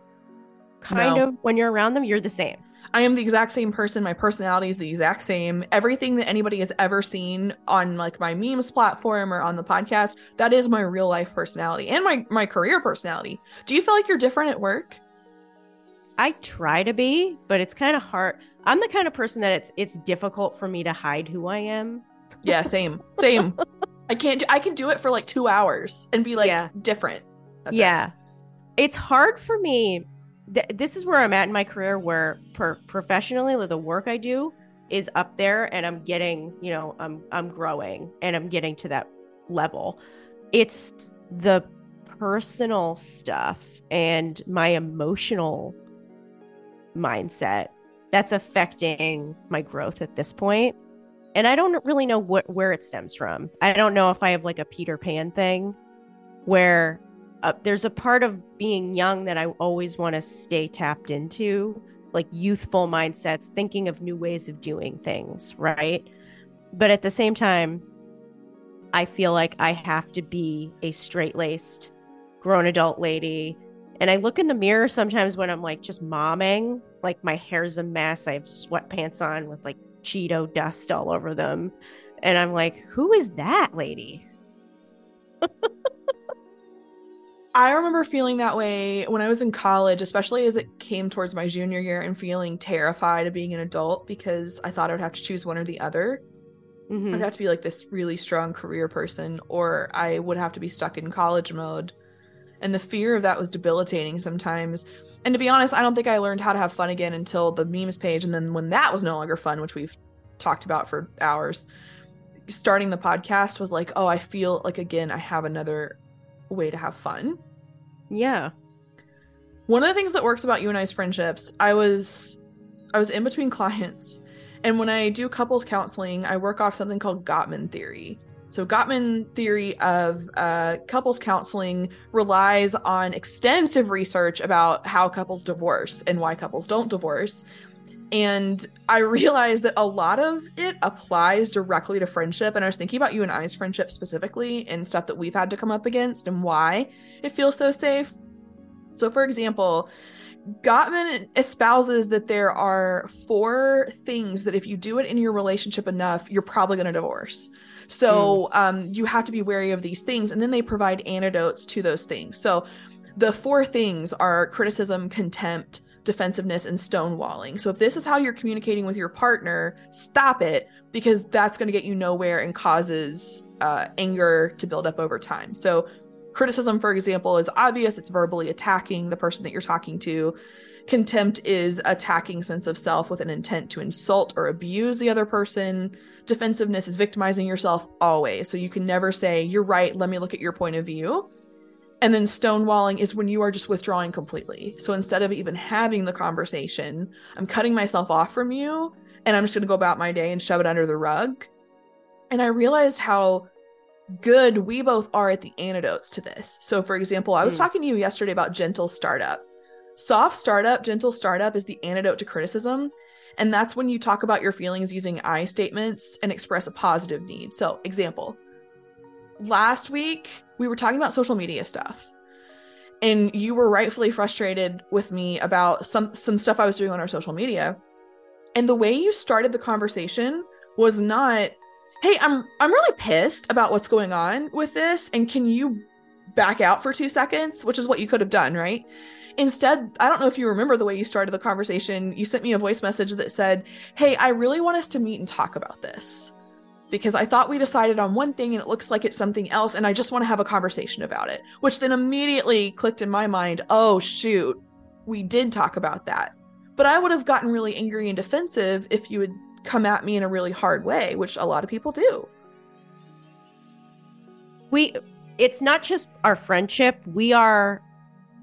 kind no. of when you're around them you're the same I am the exact same person. My personality is the exact same. Everything that anybody has ever seen on like my memes platform or on the podcast, that is my real life personality and my my career personality. Do you feel like you're different at work? I try to be, but it's kind of hard. I'm the kind of person that it's it's difficult for me to hide who I am. Yeah, <laughs> same. Same. I can't do, I can do it for like 2 hours and be like yeah. different. That's yeah. It. It's hard for me th- this is where I'm at in my career where per- professionally the work I do is up there and I'm getting, you know, I'm I'm growing and I'm getting to that level. It's the personal stuff and my emotional mindset that's affecting my growth at this point. And I don't really know what where it stems from. I don't know if I have like a Peter Pan thing where uh, there's a part of being young that I always want to stay tapped into, like youthful mindsets, thinking of new ways of doing things, right? But at the same time, I feel like I have to be a straight laced, grown adult lady. And I look in the mirror sometimes when I'm like just momming, like my hair's a mess. I have sweatpants on with like Cheeto dust all over them. And I'm like, who is that lady? <laughs> I remember feeling that way when I was in college, especially as it came towards my junior year and feeling terrified of being an adult because I thought I would have to choose one or the other. Mm-hmm. I'd have to be like this really strong career person, or I would have to be stuck in college mode. And the fear of that was debilitating sometimes. And to be honest, I don't think I learned how to have fun again until the memes page. And then when that was no longer fun, which we've talked about for hours, starting the podcast was like, oh, I feel like again, I have another way to have fun. Yeah. One of the things that works about you and I's friendships, I was I was in between <laughs> clients. And when I do couples counseling, I work off something called Gottman theory. So, Gottman theory of uh, couples counseling relies on extensive research about how couples divorce and why couples don't divorce. And I realized that a lot of it applies directly to friendship. And I was thinking about you and I's friendship specifically and stuff that we've had to come up against and why it feels so safe. So, for example, Gottman espouses that there are four things that if you do it in your relationship enough, you're probably going to divorce. So mm. um, you have to be wary of these things. And then they provide antidotes to those things. So the four things are criticism, contempt, defensiveness and stonewalling. So if this is how you're communicating with your partner, stop it because that's going to get you nowhere and causes uh, anger to build up over time. So criticism, for example, is obvious. It's verbally attacking the person that you're talking to. Contempt is attacking sense of self with an intent to insult or abuse the other person. Defensiveness is victimizing yourself always. So you can never say, You're right, let me look at your point of view. And then stonewalling is when you are just withdrawing completely. So instead of even having the conversation, I'm cutting myself off from you and I'm just going to go about my day and shove it under the rug. And I realized how good we both are at the antidotes to this. So, for example, I was mm. talking to you yesterday about gentle startup. Soft startup, gentle startup is the antidote to criticism. And that's when you talk about your feelings using I statements and express a positive need. So, example last week, we were talking about social media stuff. And you were rightfully frustrated with me about some some stuff I was doing on our social media. And the way you started the conversation was not, "Hey, I'm I'm really pissed about what's going on with this and can you back out for 2 seconds?" which is what you could have done, right? Instead, I don't know if you remember the way you started the conversation. You sent me a voice message that said, Hey, I really want us to meet and talk about this because I thought we decided on one thing and it looks like it's something else. And I just want to have a conversation about it, which then immediately clicked in my mind oh, shoot, we did talk about that. But I would have gotten really angry and defensive if you had come at me in a really hard way, which a lot of people do. We, it's not just our friendship, we are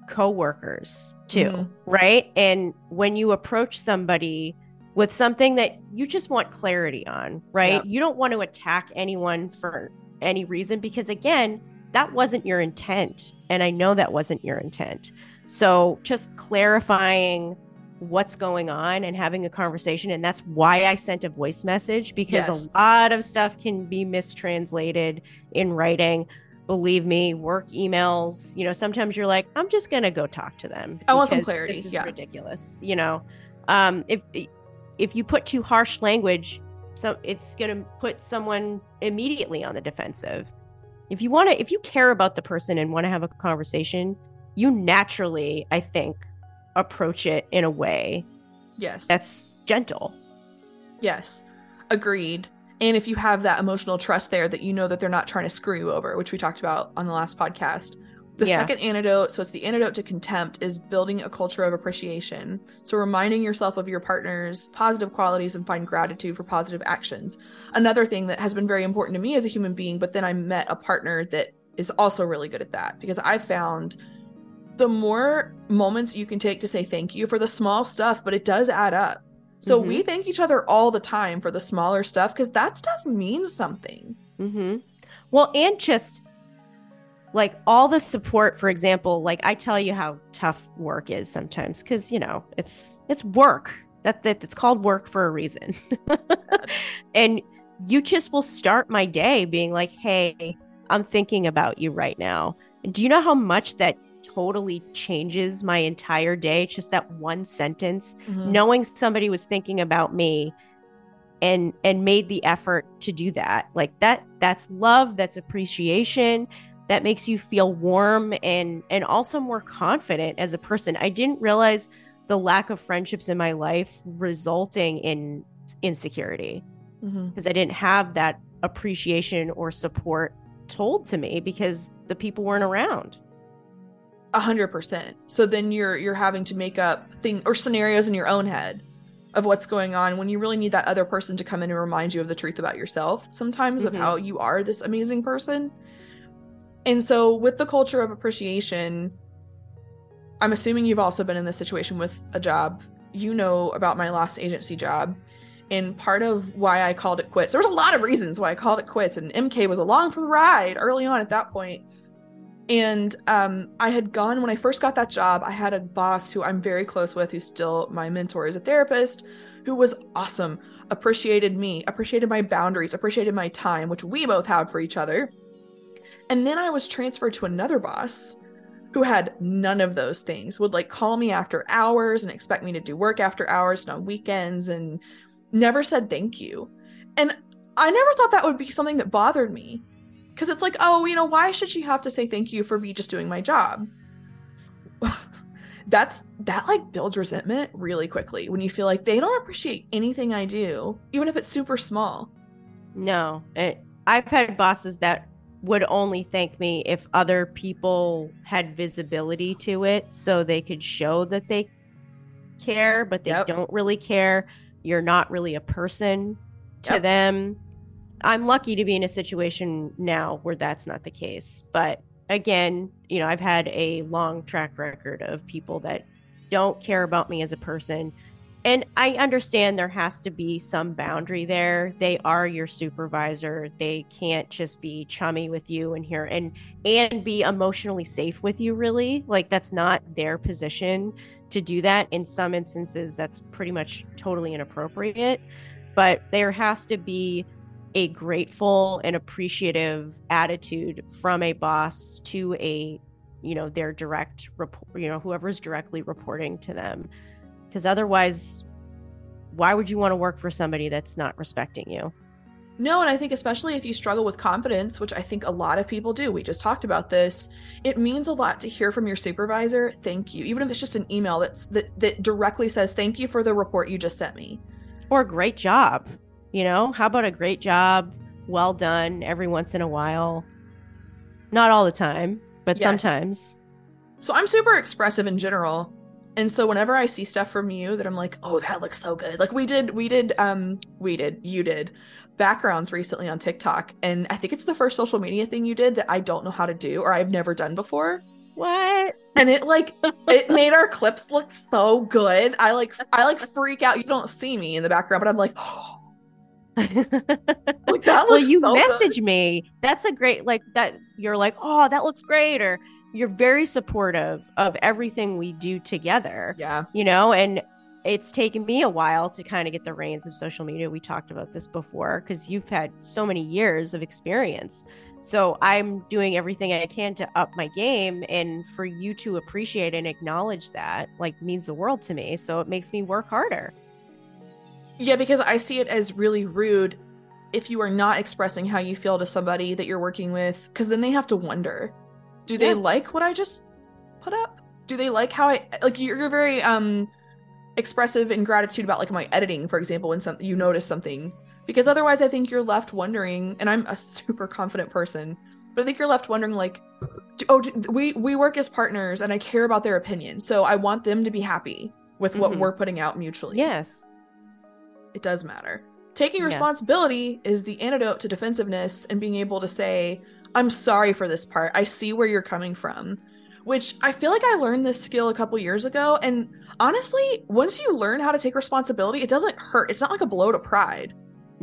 coworkers too, mm-hmm. right? And when you approach somebody with something that you just want clarity on, right? Yep. You don't want to attack anyone for any reason because again, that wasn't your intent and I know that wasn't your intent. So just clarifying what's going on and having a conversation and that's why I sent a voice message because yes. a lot of stuff can be mistranslated in writing believe me, work emails, you know, sometimes you're like, I'm just going to go talk to them. I want some clarity. This is yeah. ridiculous. You know, um, if, if you put too harsh language, so it's going to put someone immediately on the defensive. If you want to, if you care about the person and want to have a conversation, you naturally, I think, approach it in a way yes that's gentle yes agreed and if you have that emotional trust there that you know that they're not trying to screw you over, which we talked about on the last podcast. The yeah. second antidote, so it's the antidote to contempt, is building a culture of appreciation. So reminding yourself of your partner's positive qualities and find gratitude for positive actions. Another thing that has been very important to me as a human being, but then I met a partner that is also really good at that because I found the more moments you can take to say thank you for the small stuff, but it does add up. So mm-hmm. we thank each other all the time for the smaller stuff because that stuff means something. Mm-hmm. Well, and just like all the support, for example, like I tell you how tough work is sometimes because you know it's it's work. That that it's called work for a reason. <laughs> and you just will start my day being like, "Hey, I'm thinking about you right now." do you know how much that totally changes my entire day. Just that one sentence, mm-hmm. knowing somebody was thinking about me and and made the effort to do that. Like that that's love, that's appreciation. That makes you feel warm and and also more confident as a person. I didn't realize the lack of friendships in my life resulting in insecurity because mm-hmm. I didn't have that appreciation or support told to me because the people weren't around a hundred percent. So then you're you're having to make up thing or scenarios in your own head of what's going on when you really need that other person to come in and remind you of the truth about yourself sometimes mm-hmm. of how you are this amazing person. And so with the culture of appreciation, I'm assuming you've also been in this situation with a job. You know about my last agency job. And part of why I called it quits, there was a lot of reasons why I called it quits, and MK was along for the ride early on at that point. and um, I had gone when I first got that job. I had a boss who I'm very close with, who's still my mentor as a therapist, who was awesome, appreciated me, appreciated my boundaries, appreciated my time, which we both had for each other. And then I was transferred to another boss who had none of those things, would like call me after hours and expect me to do work after hours and on weekends and never said thank you. And I never thought that would be something that bothered me because it's like, oh, you know, why should she have to say thank you for me just doing my job? <sighs> That's that like builds resentment really quickly when you feel like they don't appreciate anything I do, even if it's super small. No, it, I've had bosses that would only thank me if other people had visibility to it so they could show that they care, but they yep. don't really care. You're not really a person to yep. them. I'm lucky to be in a situation now where that's not the case. But again, you know, I've had a long track record of people that don't care about me as a person. And I understand there has to be some boundary there. They are your supervisor. They can't just be chummy with you and here and and be emotionally safe with you really. Like that's not their position to do that. In some instances, that's pretty much totally inappropriate. But there has to be a grateful and appreciative attitude from a boss to a you know their direct report you know whoever's directly reporting to them because otherwise why would you want to work for somebody that's not respecting you no, and I think especially if you struggle with confidence, which I think a lot of people do, we just talked about this, it means a lot to hear from your supervisor, thank you. Even if it's just an email that's that, that directly says, Thank you for the report you just sent me. Or great job. You know, how about a great job, well done every once in a while? Not all the time, but yes. sometimes. So I'm super expressive in general. And so whenever I see stuff from you that I'm like, oh, that looks so good. Like we did, we did, um, we did, you did backgrounds recently on TikTok. And I think it's the first social media thing you did that I don't know how to do or I've never done before. What? And it like it made our clips look so good. I like I like freak out. You don't see me in the background, but I'm like, oh. <laughs> like well, you so message good. me. That's a great like that. You're like, oh, that looks great, or you're very supportive of everything we do together. Yeah. You know, and it's taken me a while to kind of get the reins of social media. We talked about this before because you've had so many years of experience. So I'm doing everything I can to up my game and for you to appreciate and acknowledge that like means the world to me. So it makes me work harder. Yeah, because I see it as really rude if you are not expressing how you feel to somebody that you're working with because then they have to wonder, do they yeah. like what I just put up? Do they like how I like you're, you're very um expressive in gratitude about like my editing, for example, when something you notice something. Because otherwise I think you're left wondering, and I'm a <laughs> super confident person, but I think you're left wondering like, oh, we we work as partners, and I care about their opinion, so I want them to be happy with what mm-hmm. we're putting out mutually. Yes, it does matter. Taking responsibility yeah. is the antidote to defensiveness and being able to say, I'm sorry for this part. I see where you're coming from which I feel like I learned this skill a couple years ago. And honestly, once you learn how to take responsibility, it doesn't hurt. It's not like a blow to pride.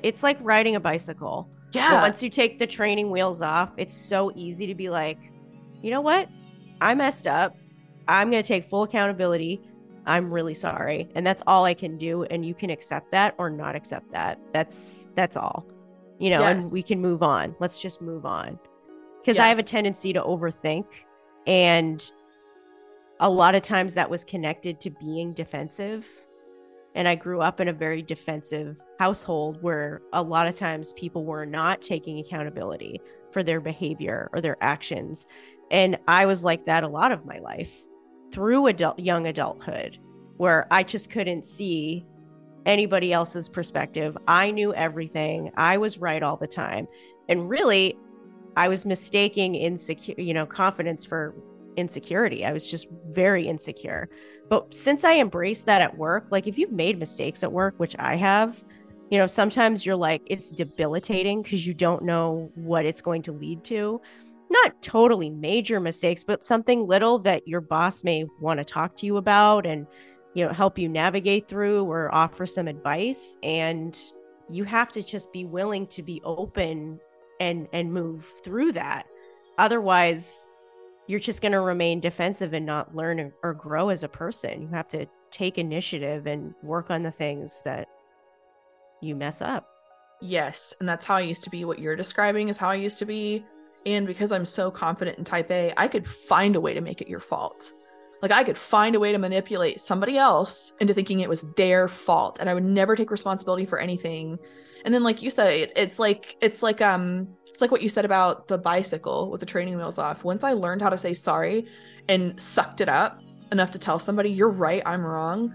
It's like riding a bicycle. Yeah. But once you take the training wheels off, it's so easy to be like, you know what? I messed up. I'm going to take full accountability. I'm really sorry. And that's all I can do. And you can accept that or not accept that. That's, that's all, you know, yes. and we can move on. Let's just move on. Because yes. I have a tendency to overthink and a lot of times that was connected to being defensive. And I grew up in a very defensive household where a lot of times people were not taking accountability for their behavior or their actions. And I was like that a lot of my life through adult young adulthood where I just couldn't see anybody else's perspective. I knew everything. I was right all the time. And really, I was mistaking insecure, you know, confidence for insecurity. I was just very insecure. But since I embraced that at work, like if you've made mistakes at work, which I have, you know, sometimes you're like, it's debilitating because you don't know what it's going to lead to. Not totally major mistakes, but something little that your boss may want to talk to you about and, you know, help you navigate through or offer some advice. And you have to just be willing to be open and and move through that. Otherwise you're just going to remain defensive and not learn or grow as a person. You have to take initiative and work on the things that you mess up. Yes and that's how i used to be. What you're describing is how i used to be. And because i'm so confident in type a i could find a way to make it your fault. Like I could find a way to manipulate somebody else into thinking it was their fault and I would never take responsibility for anything and then like you said it's like it's like um it's like what you said about the bicycle with the training wheels off. Once i learned how to say sorry and sucked it up enough to tell somebody you're right i'm wrong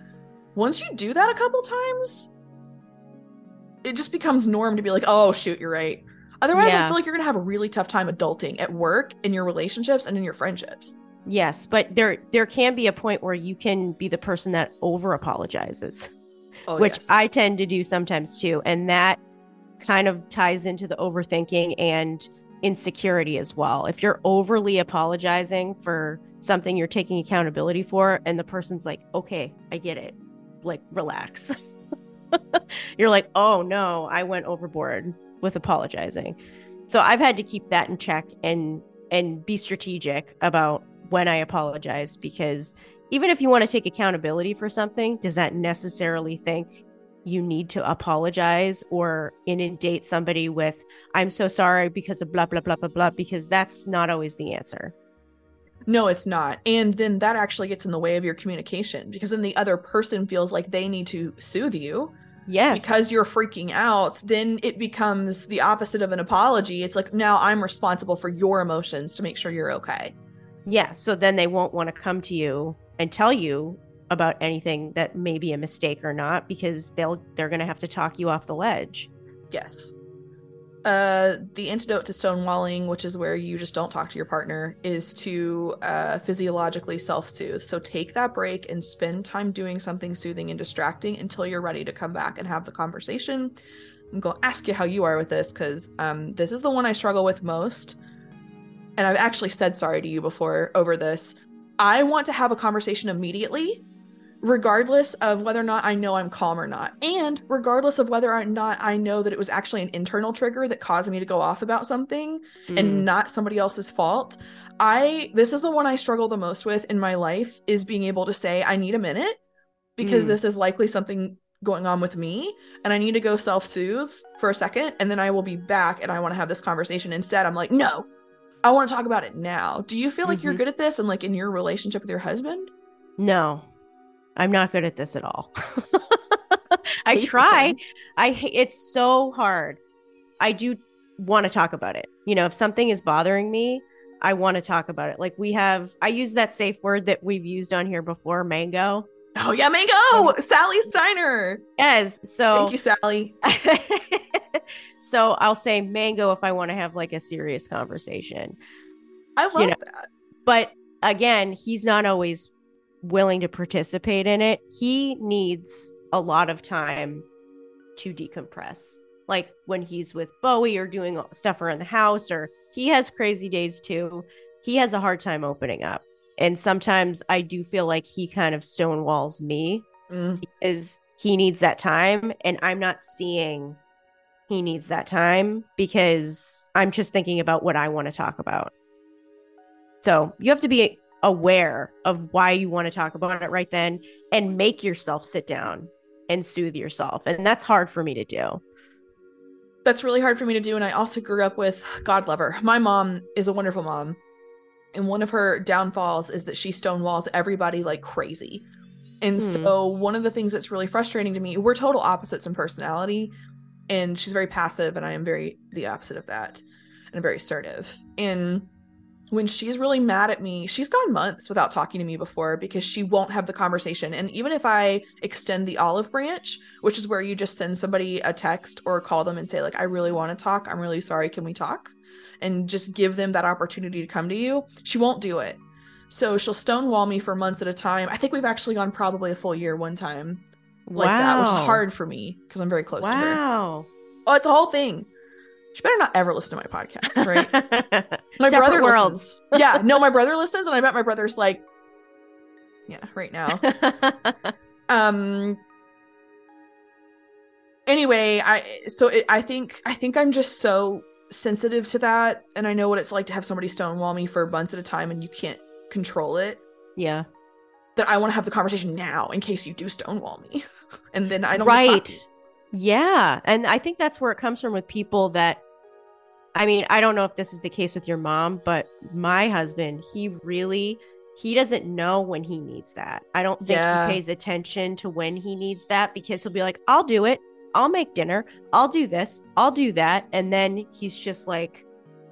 once you do that a couple times it just becomes norm to be like oh shoot you're right. Otherwise yeah. i feel like you're gonna have a really tough time adulting at work in your relationships and in your friendships. Yes but there there can be a point where you can be the person that over apologizes oh, which yes. I tend to do sometimes too. And that kind of ties into the overthinking and insecurity as well. If you're overly apologizing for something you're taking accountability for, and the person's like, okay, I get it, like, relax. <laughs> you're like, oh no, I went overboard with apologizing. So I've had to keep that in check and and be strategic about when I apologize because even if you want to take accountability for something, does that necessarily think you need to apologize or inundate somebody with, I'm so sorry because of blah, blah, blah, blah, blah, because that's not always the answer. No, it's not. And then that actually gets in the way of your communication because then the other person feels like they need to soothe you. Yes. Because you're freaking out, then it becomes the opposite of an apology. It's like, now I'm responsible for your emotions to make sure you're okay. Yeah. So then they won't want to come to you and tell you about anything that may be a mistake or not because they'll they're going to have to talk you off the ledge. Yes. Uh, the antidote to stonewalling, which is where you just don't talk to your partner, is to uh, physiologically self soothe. So take that break and spend time doing something soothing and distracting until you're ready to come back and have the conversation. I'm going to ask you how you are with this because um, this is the one I struggle with most. And I've actually said sorry to you before over this. I want to have a conversation immediately regardless of whether or not I know I'm calm or not, and regardless of whether or not I know that it was actually an internal trigger that caused me to go off about something mm. and not somebody else's fault. I this is the one I struggle the most with in my life is being able to say I need a minute because mm. this is likely something going on with me and I need to go self-soothe for a second and then I will be back and I want to have this conversation. Instead, I'm like, "No. I want to talk about it now." Do you feel like mm-hmm. you're good at this and like in your relationship with your husband? No. I'm not good at this at all. <laughs> I try. I it's so hard. I do want to talk about it. You know, if something is bothering me, I want to talk about it. Like we have I use that safe word that we've used on here before, mango. Oh yeah, mango. Sally Steiner. Yes. So Thank you, Sally. <laughs> so I'll say mango if I want to have like a serious conversation. I love you know? that. But again, he's not always willing to participate in it, he needs a lot of time to decompress. Like when he's with Bowie or doing stuff around the house, or he has crazy days too. He has a hard time opening up. And sometimes I do feel like he kind of stonewalls me mm. because he needs that time. And I'm not seeing he needs that time because I'm just thinking about what I want to talk about. So you have to be aware of why you want to talk about it right then and make yourself sit down and soothe yourself. And that's hard for me to do. That's really hard for me to do. And I also grew up with God lover. My mom is a wonderful mom. And one of her downfalls is that she stonewalls everybody like crazy. And hmm. so, one of the things that's really frustrating to me, we're total opposites in personality. And she's very passive, and I am very the opposite of that. And very assertive. And when she's really mad at me, she's gone months without talking to me before because she won't have the conversation. And even if I extend the olive branch, which is where you just send somebody a text or call them and say, like, I really want to talk. I'm really sorry. Can we talk? And just give them that opportunity to come to you, she won't do it. So she'll stonewall me for months at a time. I think we've actually gone probably a full year one time like wow. that, which is hard for me because I'm very close wow. to her. Wow. Oh, it's a whole thing. She better not ever listen to my podcast, <laughs> right? my Separate brother worlds. Listens. Yeah, no, my brother listens, and I bet my brother's like, yeah, right now. <laughs> um. Anyway, I so it, I think I think I'm just so sensitive to that, and I know what it's like to have somebody stonewall me for months at a time, and you can't control it. Yeah. That I want to have the conversation now in case you do stonewall me, <laughs> and then I don't right. Yeah. And I think that's where it comes from with people that, I mean, I don't know if this is the case with your mom, but my husband, he really, he doesn't know when he needs that. I don't think yeah. he pays attention to when he needs that because he'll be like, I'll do it. I'll make dinner. I'll do this. I'll do that. And then he's just like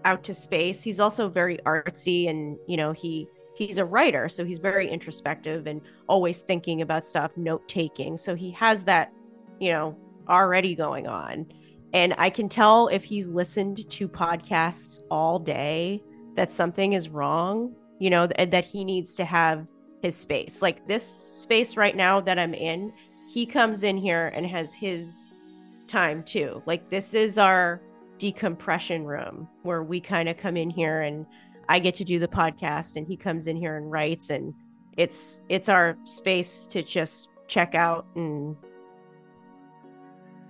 out to space. He's also very artsy and, you know, he, he's a writer so he's very introspective and always thinking about stuff note taking so he has that you know already going on. And I can tell if he's listened to podcasts all day that something is wrong, you know, th- that he needs to have his space. Like this space right now that I'm in, he comes in here and has his time too. Like this is our decompression room where we kind of come in here and I get to do the podcast and he comes in here and writes and it's it's our space to just check out and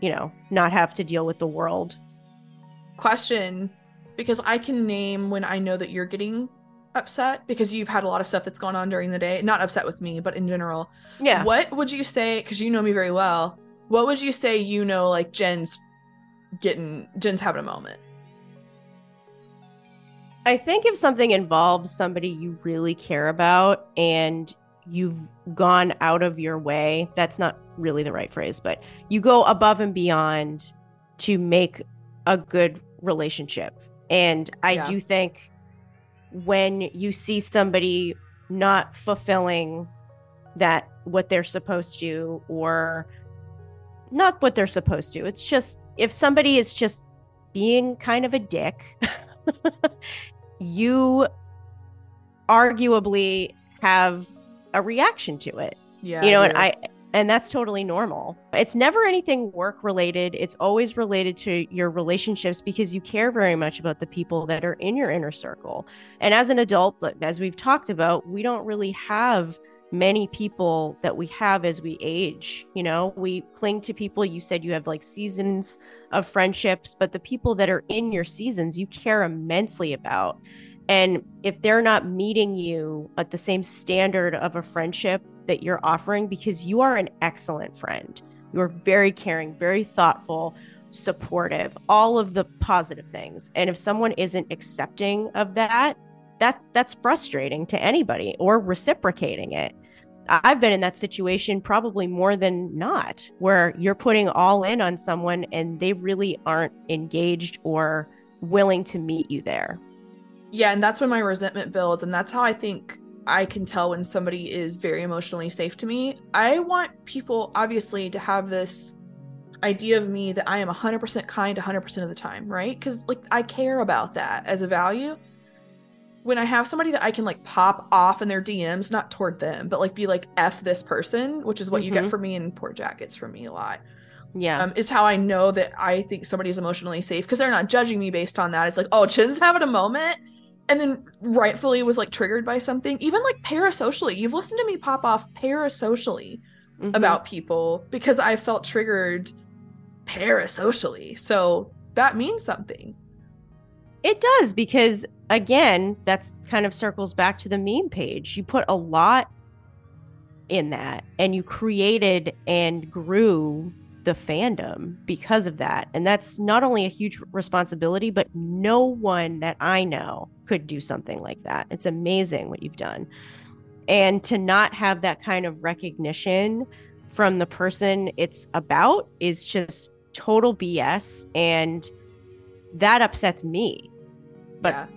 you know, not have to deal with the world. Question because I can name when I know that you're getting upset because you've had a lot of stuff that's gone on during the day. Not upset with me, but in general. Yeah. What would you say? Because you know me very well. What would you say? You know, like Jen's getting Jen's having a moment. I think if something involves somebody you really care about and you've gone out of your way, that's not really the right phrase, but you go above and beyond to make a good relationship. And I Yeah. do think when you see somebody not fulfilling that what they're supposed to or not what they're supposed to. It's just if somebody is just being kind of a dick, <laughs> you arguably have a reaction to it Yeah. you know and i and that's totally normal. It's never anything work related. It's always related to your relationships because you care very much about the people that are in your inner circle. And as an adult as we've talked about we don't really have many people that we have as we age you know? We cling to people. You said you have like seasons of friendships but the people that are in your seasons you care immensely about. And if they're not meeting you at the same standard of a friendship that you're offering, because you are an excellent friend, you are very caring, very thoughtful, supportive, all of the positive things. And if someone isn't accepting of that, that that's frustrating to anybody or reciprocating it. I've been in that situation probably more than not, where you're putting all in on someone and they really aren't engaged or willing to meet you there. Yeah, and that's when my resentment builds, and that's how I think I can tell when somebody is very emotionally safe to me. I want people, obviously, to have this idea of me that I am 100% kind 100% of the time, right? Because, like, I care about that as a value. When I have somebody that I can, like, pop off in their DMs, not toward them, but, like, be like, F this person, which is what you get from me and Poor Jackets from me a lot Yeah. um, is how I know that I think somebody is emotionally safe because they're not judging me based on that. It's like, oh, Chin's having a moment, and then rightfully was like triggered by something. Even like parasocially, you've listened to me pop off parasocially Mhm. about people because I felt triggered parasocially. So that means something. It does because again, that's kind of circles back to the meme page. You put a lot in that and you created and grew the fandom because of that. And that's not only a huge responsibility, but no one that I know could do something like that. It's amazing what you've done. And to not have that kind of recognition from the person it's about is just total BS. And that upsets me. But yeah.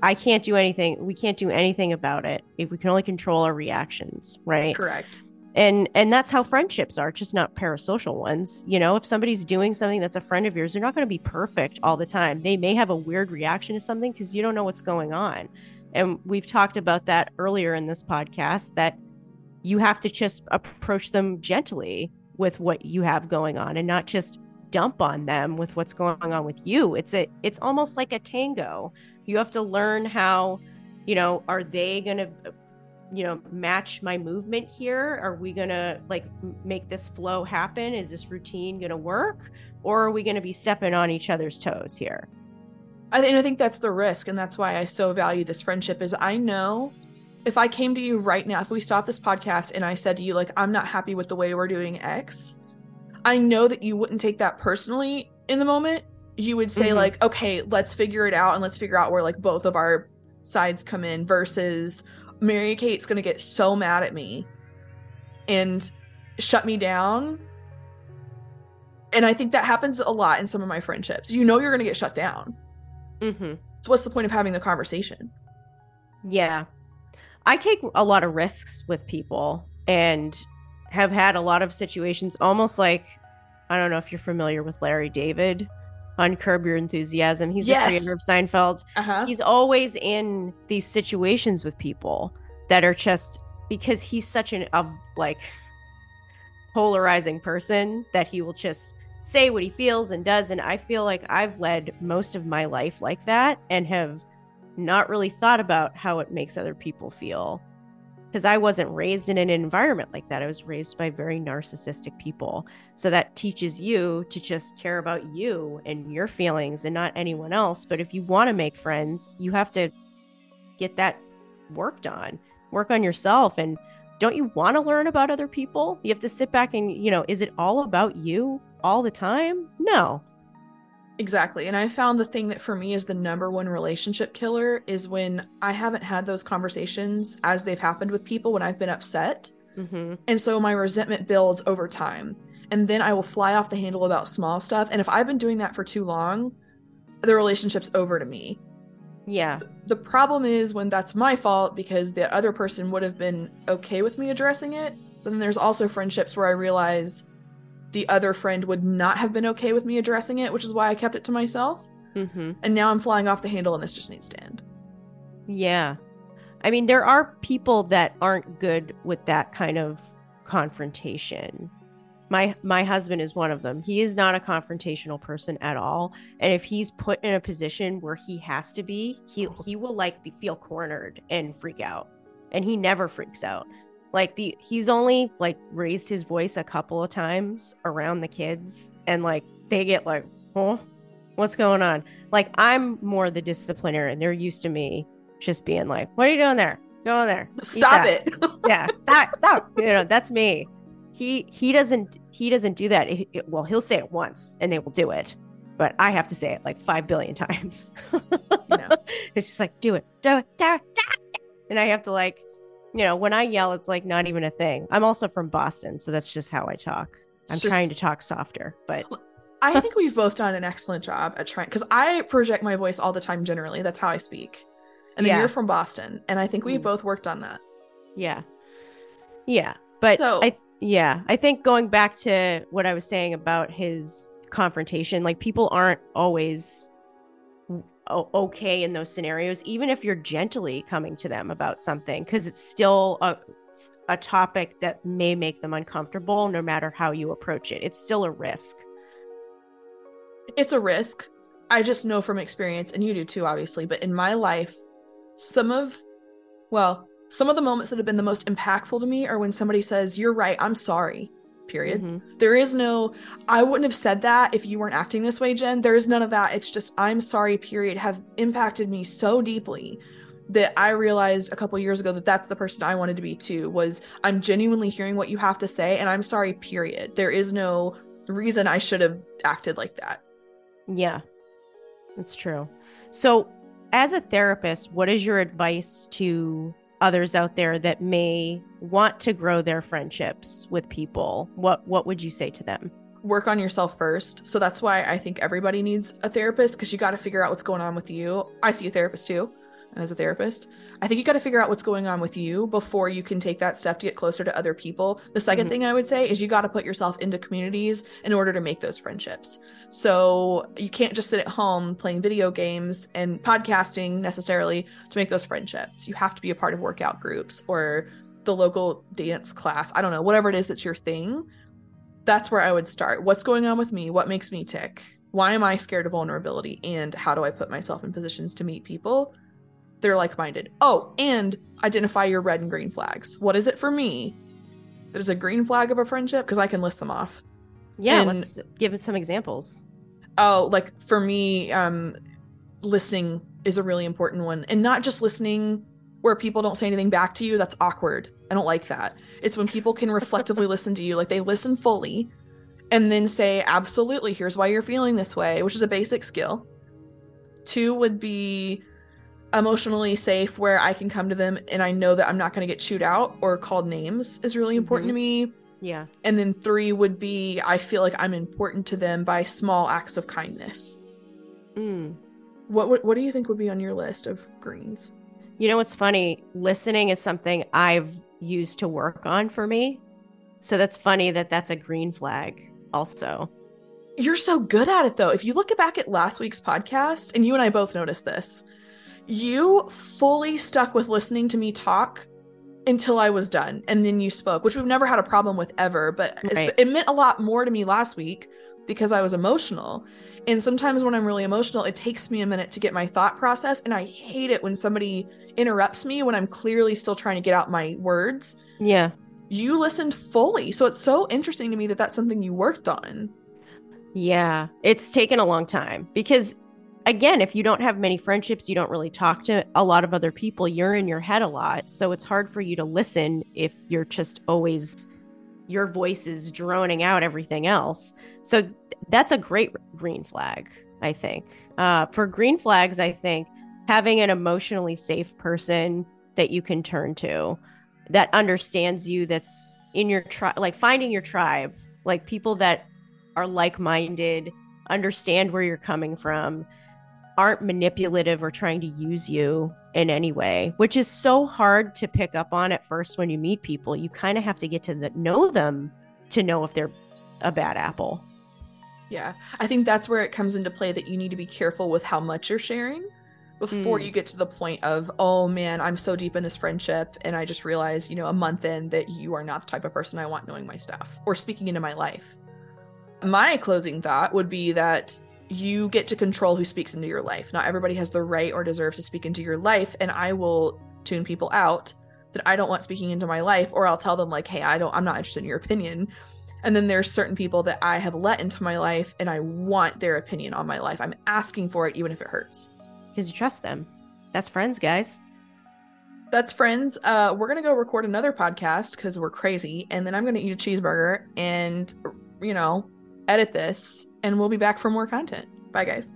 I can't do anything. We can't do anything about it. If we can only control our reactions, right? correct. And and that's how friendships are, just not parasocial ones. You know, if somebody's doing something that's a friend of yours, they're not going to be perfect all the time. They may have a weird reaction to something because you don't know what's going on. And we've talked about that earlier in this podcast that you have to just approach them gently with what you have going on and not just dump on them with what's going on with you. It's a it's almost like a tango. You have to learn how, you know, are they going to you know match my movement here are we gonna like make this flow happen is this routine gonna work or are we gonna be stepping on each other's toes here I and I think that's the risk, and that's why I so value this friendship. Is I know if I came to you right now, if we stopped this podcast and I said to you like I'm not happy with the way we're doing X, I know that you wouldn't take that personally in the moment. You would say Mhm. like, okay, let's figure it out and let's figure out where like both of our sides come in. Versus Mary Kate's gonna get so mad at me and shut me down. And I think that happens a lot in some of my friendships. You know you're gonna get shut down. mm-hmm. So what's the point of having the conversation? yeah i take a lot of risks with people and have had a lot of situations almost like i don't know if you're familiar with larry david on curb your enthusiasm he's Yes. the creator of seinfeld Uh-huh. he's always in these situations with people that are just because he's such an of like polarizing person that he will just say what he feels and does and i feel like i've led most of my life like that and have not really thought about how it makes other people feel because i wasn't raised in an environment like that i was raised by very narcissistic people so that teaches you to just care about you and your feelings and not anyone else but if you want to make friends you have to get that worked on. Work on yourself and don't you want to learn about other people? You have to sit back and, you know, is it all about you all the time? No. Exactly. And I found the thing that for me is the number one relationship killer is when I haven't had those conversations as they've happened with people when I've been upset. Mm-hmm. And so my resentment builds over time. And then I will fly off the handle about small stuff. And if I've been doing that for too long, the relationship's over to me. Yeah. The problem is when that's my fault because the other person would have been okay with me addressing it. But then there's also friendships where I realize the other friend would not have been okay with me addressing it, which is why I kept it to myself. Mm-hmm. And now I'm flying off the handle and this just needs to end. Yeah. I mean, there are people that aren't good with that kind of confrontation. My my husband is one of them. He is not a confrontational person at all. And if he's put in a position where he has to be, he he will like be, feel cornered and freak out. And he never freaks out. Like the he's only like raised his voice a couple of times around the kids and like they get like, "Oh, what's going on?" Like I'm more the discipliner and they're used to me just being like, "What are you doing there? Go in there. Stop it. <laughs> yeah, stop, stop. You know, that's me. He he doesn't he doesn't do that. It- it- well, he'll say it once and they will do it, but I have to say it like five billion <laughs> times. You know. It's just like do it, do it, do it, do it. and I have to like, you know, when I yell, it's like not even a thing. I'm also from Boston, so that's just how I talk. I'm It's trying to talk softer, but I <laughs> think we've both done an excellent job at trying because I project my voice all the time generally. That's how I speak. And then Yeah. you're from Boston. And I think we've Mm. both worked on that. Yeah. Yeah. But So- I yeah, I think going back to what I was saying about his confrontation, like people aren't always okay in those scenarios even if you're gently coming to them about something because it's still a a topic that may make them uncomfortable no matter how you approach it. It's still a risk. It's a risk. I just know from experience, and you do too, obviously, but in my life, some of, well, some of the moments that have been the most impactful to me are when somebody says, You're right, I'm sorry, period. Mhm. There is no, I wouldn't have said that if you weren't acting this way, Jen. There is none of that. It's just, I'm sorry, period, have impacted me so deeply that I realized a couple years ago that that's the person I wanted to be too. Was I'm genuinely hearing what you have to say, and I'm sorry, period. There is no reason I should have acted like that. Yeah, that's true. So, as a therapist, what is your advice to others out there that may want to grow their friendships with people? What What would you say to them? work on yourself first. So that's why I think everybody needs a therapist because you got to figure out what's going on with you. I see a therapist too as a therapist. I think you got to figure out what's going on with you before you can take that step to get closer to other people. The 2nd Mhm. thing I would say is you got to put yourself into communities in order to make those friendships. So you can't just sit at home playing video games and podcasting necessarily to make those friendships. You have to be a part of workout groups or the local dance class. I don't know, whatever it is that's your thing that's where I would start. What's going on with me? What makes me tick? Why am I scared of vulnerability? And how do I put myself in positions to meet people? They're like minded. Oh, and identify your red and green flags. What is it for me? There's a green flag of a friendship because I can list them off. Yeah, And- let's give it some examples. Oh, like for me, um, listening is a really important one. And not just listening where people don't say anything back to you. That's awkward. I don't like that. It's when people can reflectively <laughs> listen to you, like they listen fully and then say, absolutely, here's why you're feeling this way, which is a basic skill. Two would be emotionally safe, where I can come to them and I know that I'm not going to get chewed out or called names, is really important to me. Yeah, And then three would be I feel like I'm important to them by small acts of kindness. mm. What, what what do you think would be on your list of greens? You know what's funny? Listening is something I've used to work on for me. So that's funny that that's a green flag. Also, You're so good at it though. If you look back at last week's podcast, and you and I both noticed this, you fully stuck with listening to me talk until I was done, and then you spoke, which we've never had a problem with ever. But Right. it meant a lot more to me last week because I was emotional. And sometimes when I'm really emotional, it takes me a minute to get my thought process, and I hate it when somebody interrupts me when I'm clearly still trying to get out my words. yeah, You listened fully, so it's so interesting to me that that's something you worked on. Yeah, it's taken a long time because again, if you don't have many friendships, you don't really talk to a lot of other people, you're in your head a lot. So it's hard for you to listen if you're just always your voice is droning out everything else. So that's a great green flag, I think. Uh, for green flags, I think having an emotionally safe person that you can turn to that understands you, that's in your tribe, like finding your tribe, like people that are like minded, understand where you're coming from, aren't manipulative or trying to use you in any way, which is so hard to pick up on at first when you meet people. You kind of have to get to the, know them to know if they're a bad apple. Yeah. I think that's where it comes into play that you need to be careful with how much you're sharing before mm. you get to the point of, oh man, I'm so deep in this friendship. And I just realized, you know, a month in that you are not the type of person I want knowing my stuff or speaking into my life. My closing thought would be that you get to control who speaks into your life. Not everybody has the right or deserves to speak into your life. And I will tune people out that I don't want speaking into my life, or I'll tell them, like, hey, I don't, I'm not interested in your opinion. And then there's certain people that I have let into my life and I want their opinion on my life. I'm asking for it, even if it hurts. Because you trust them. That's friends, guys. That's friends. Uh, we're going to go record another podcast because we're crazy. And then I'm going to eat a cheeseburger and, you know, edit this and we'll be back for more content. Bye, guys.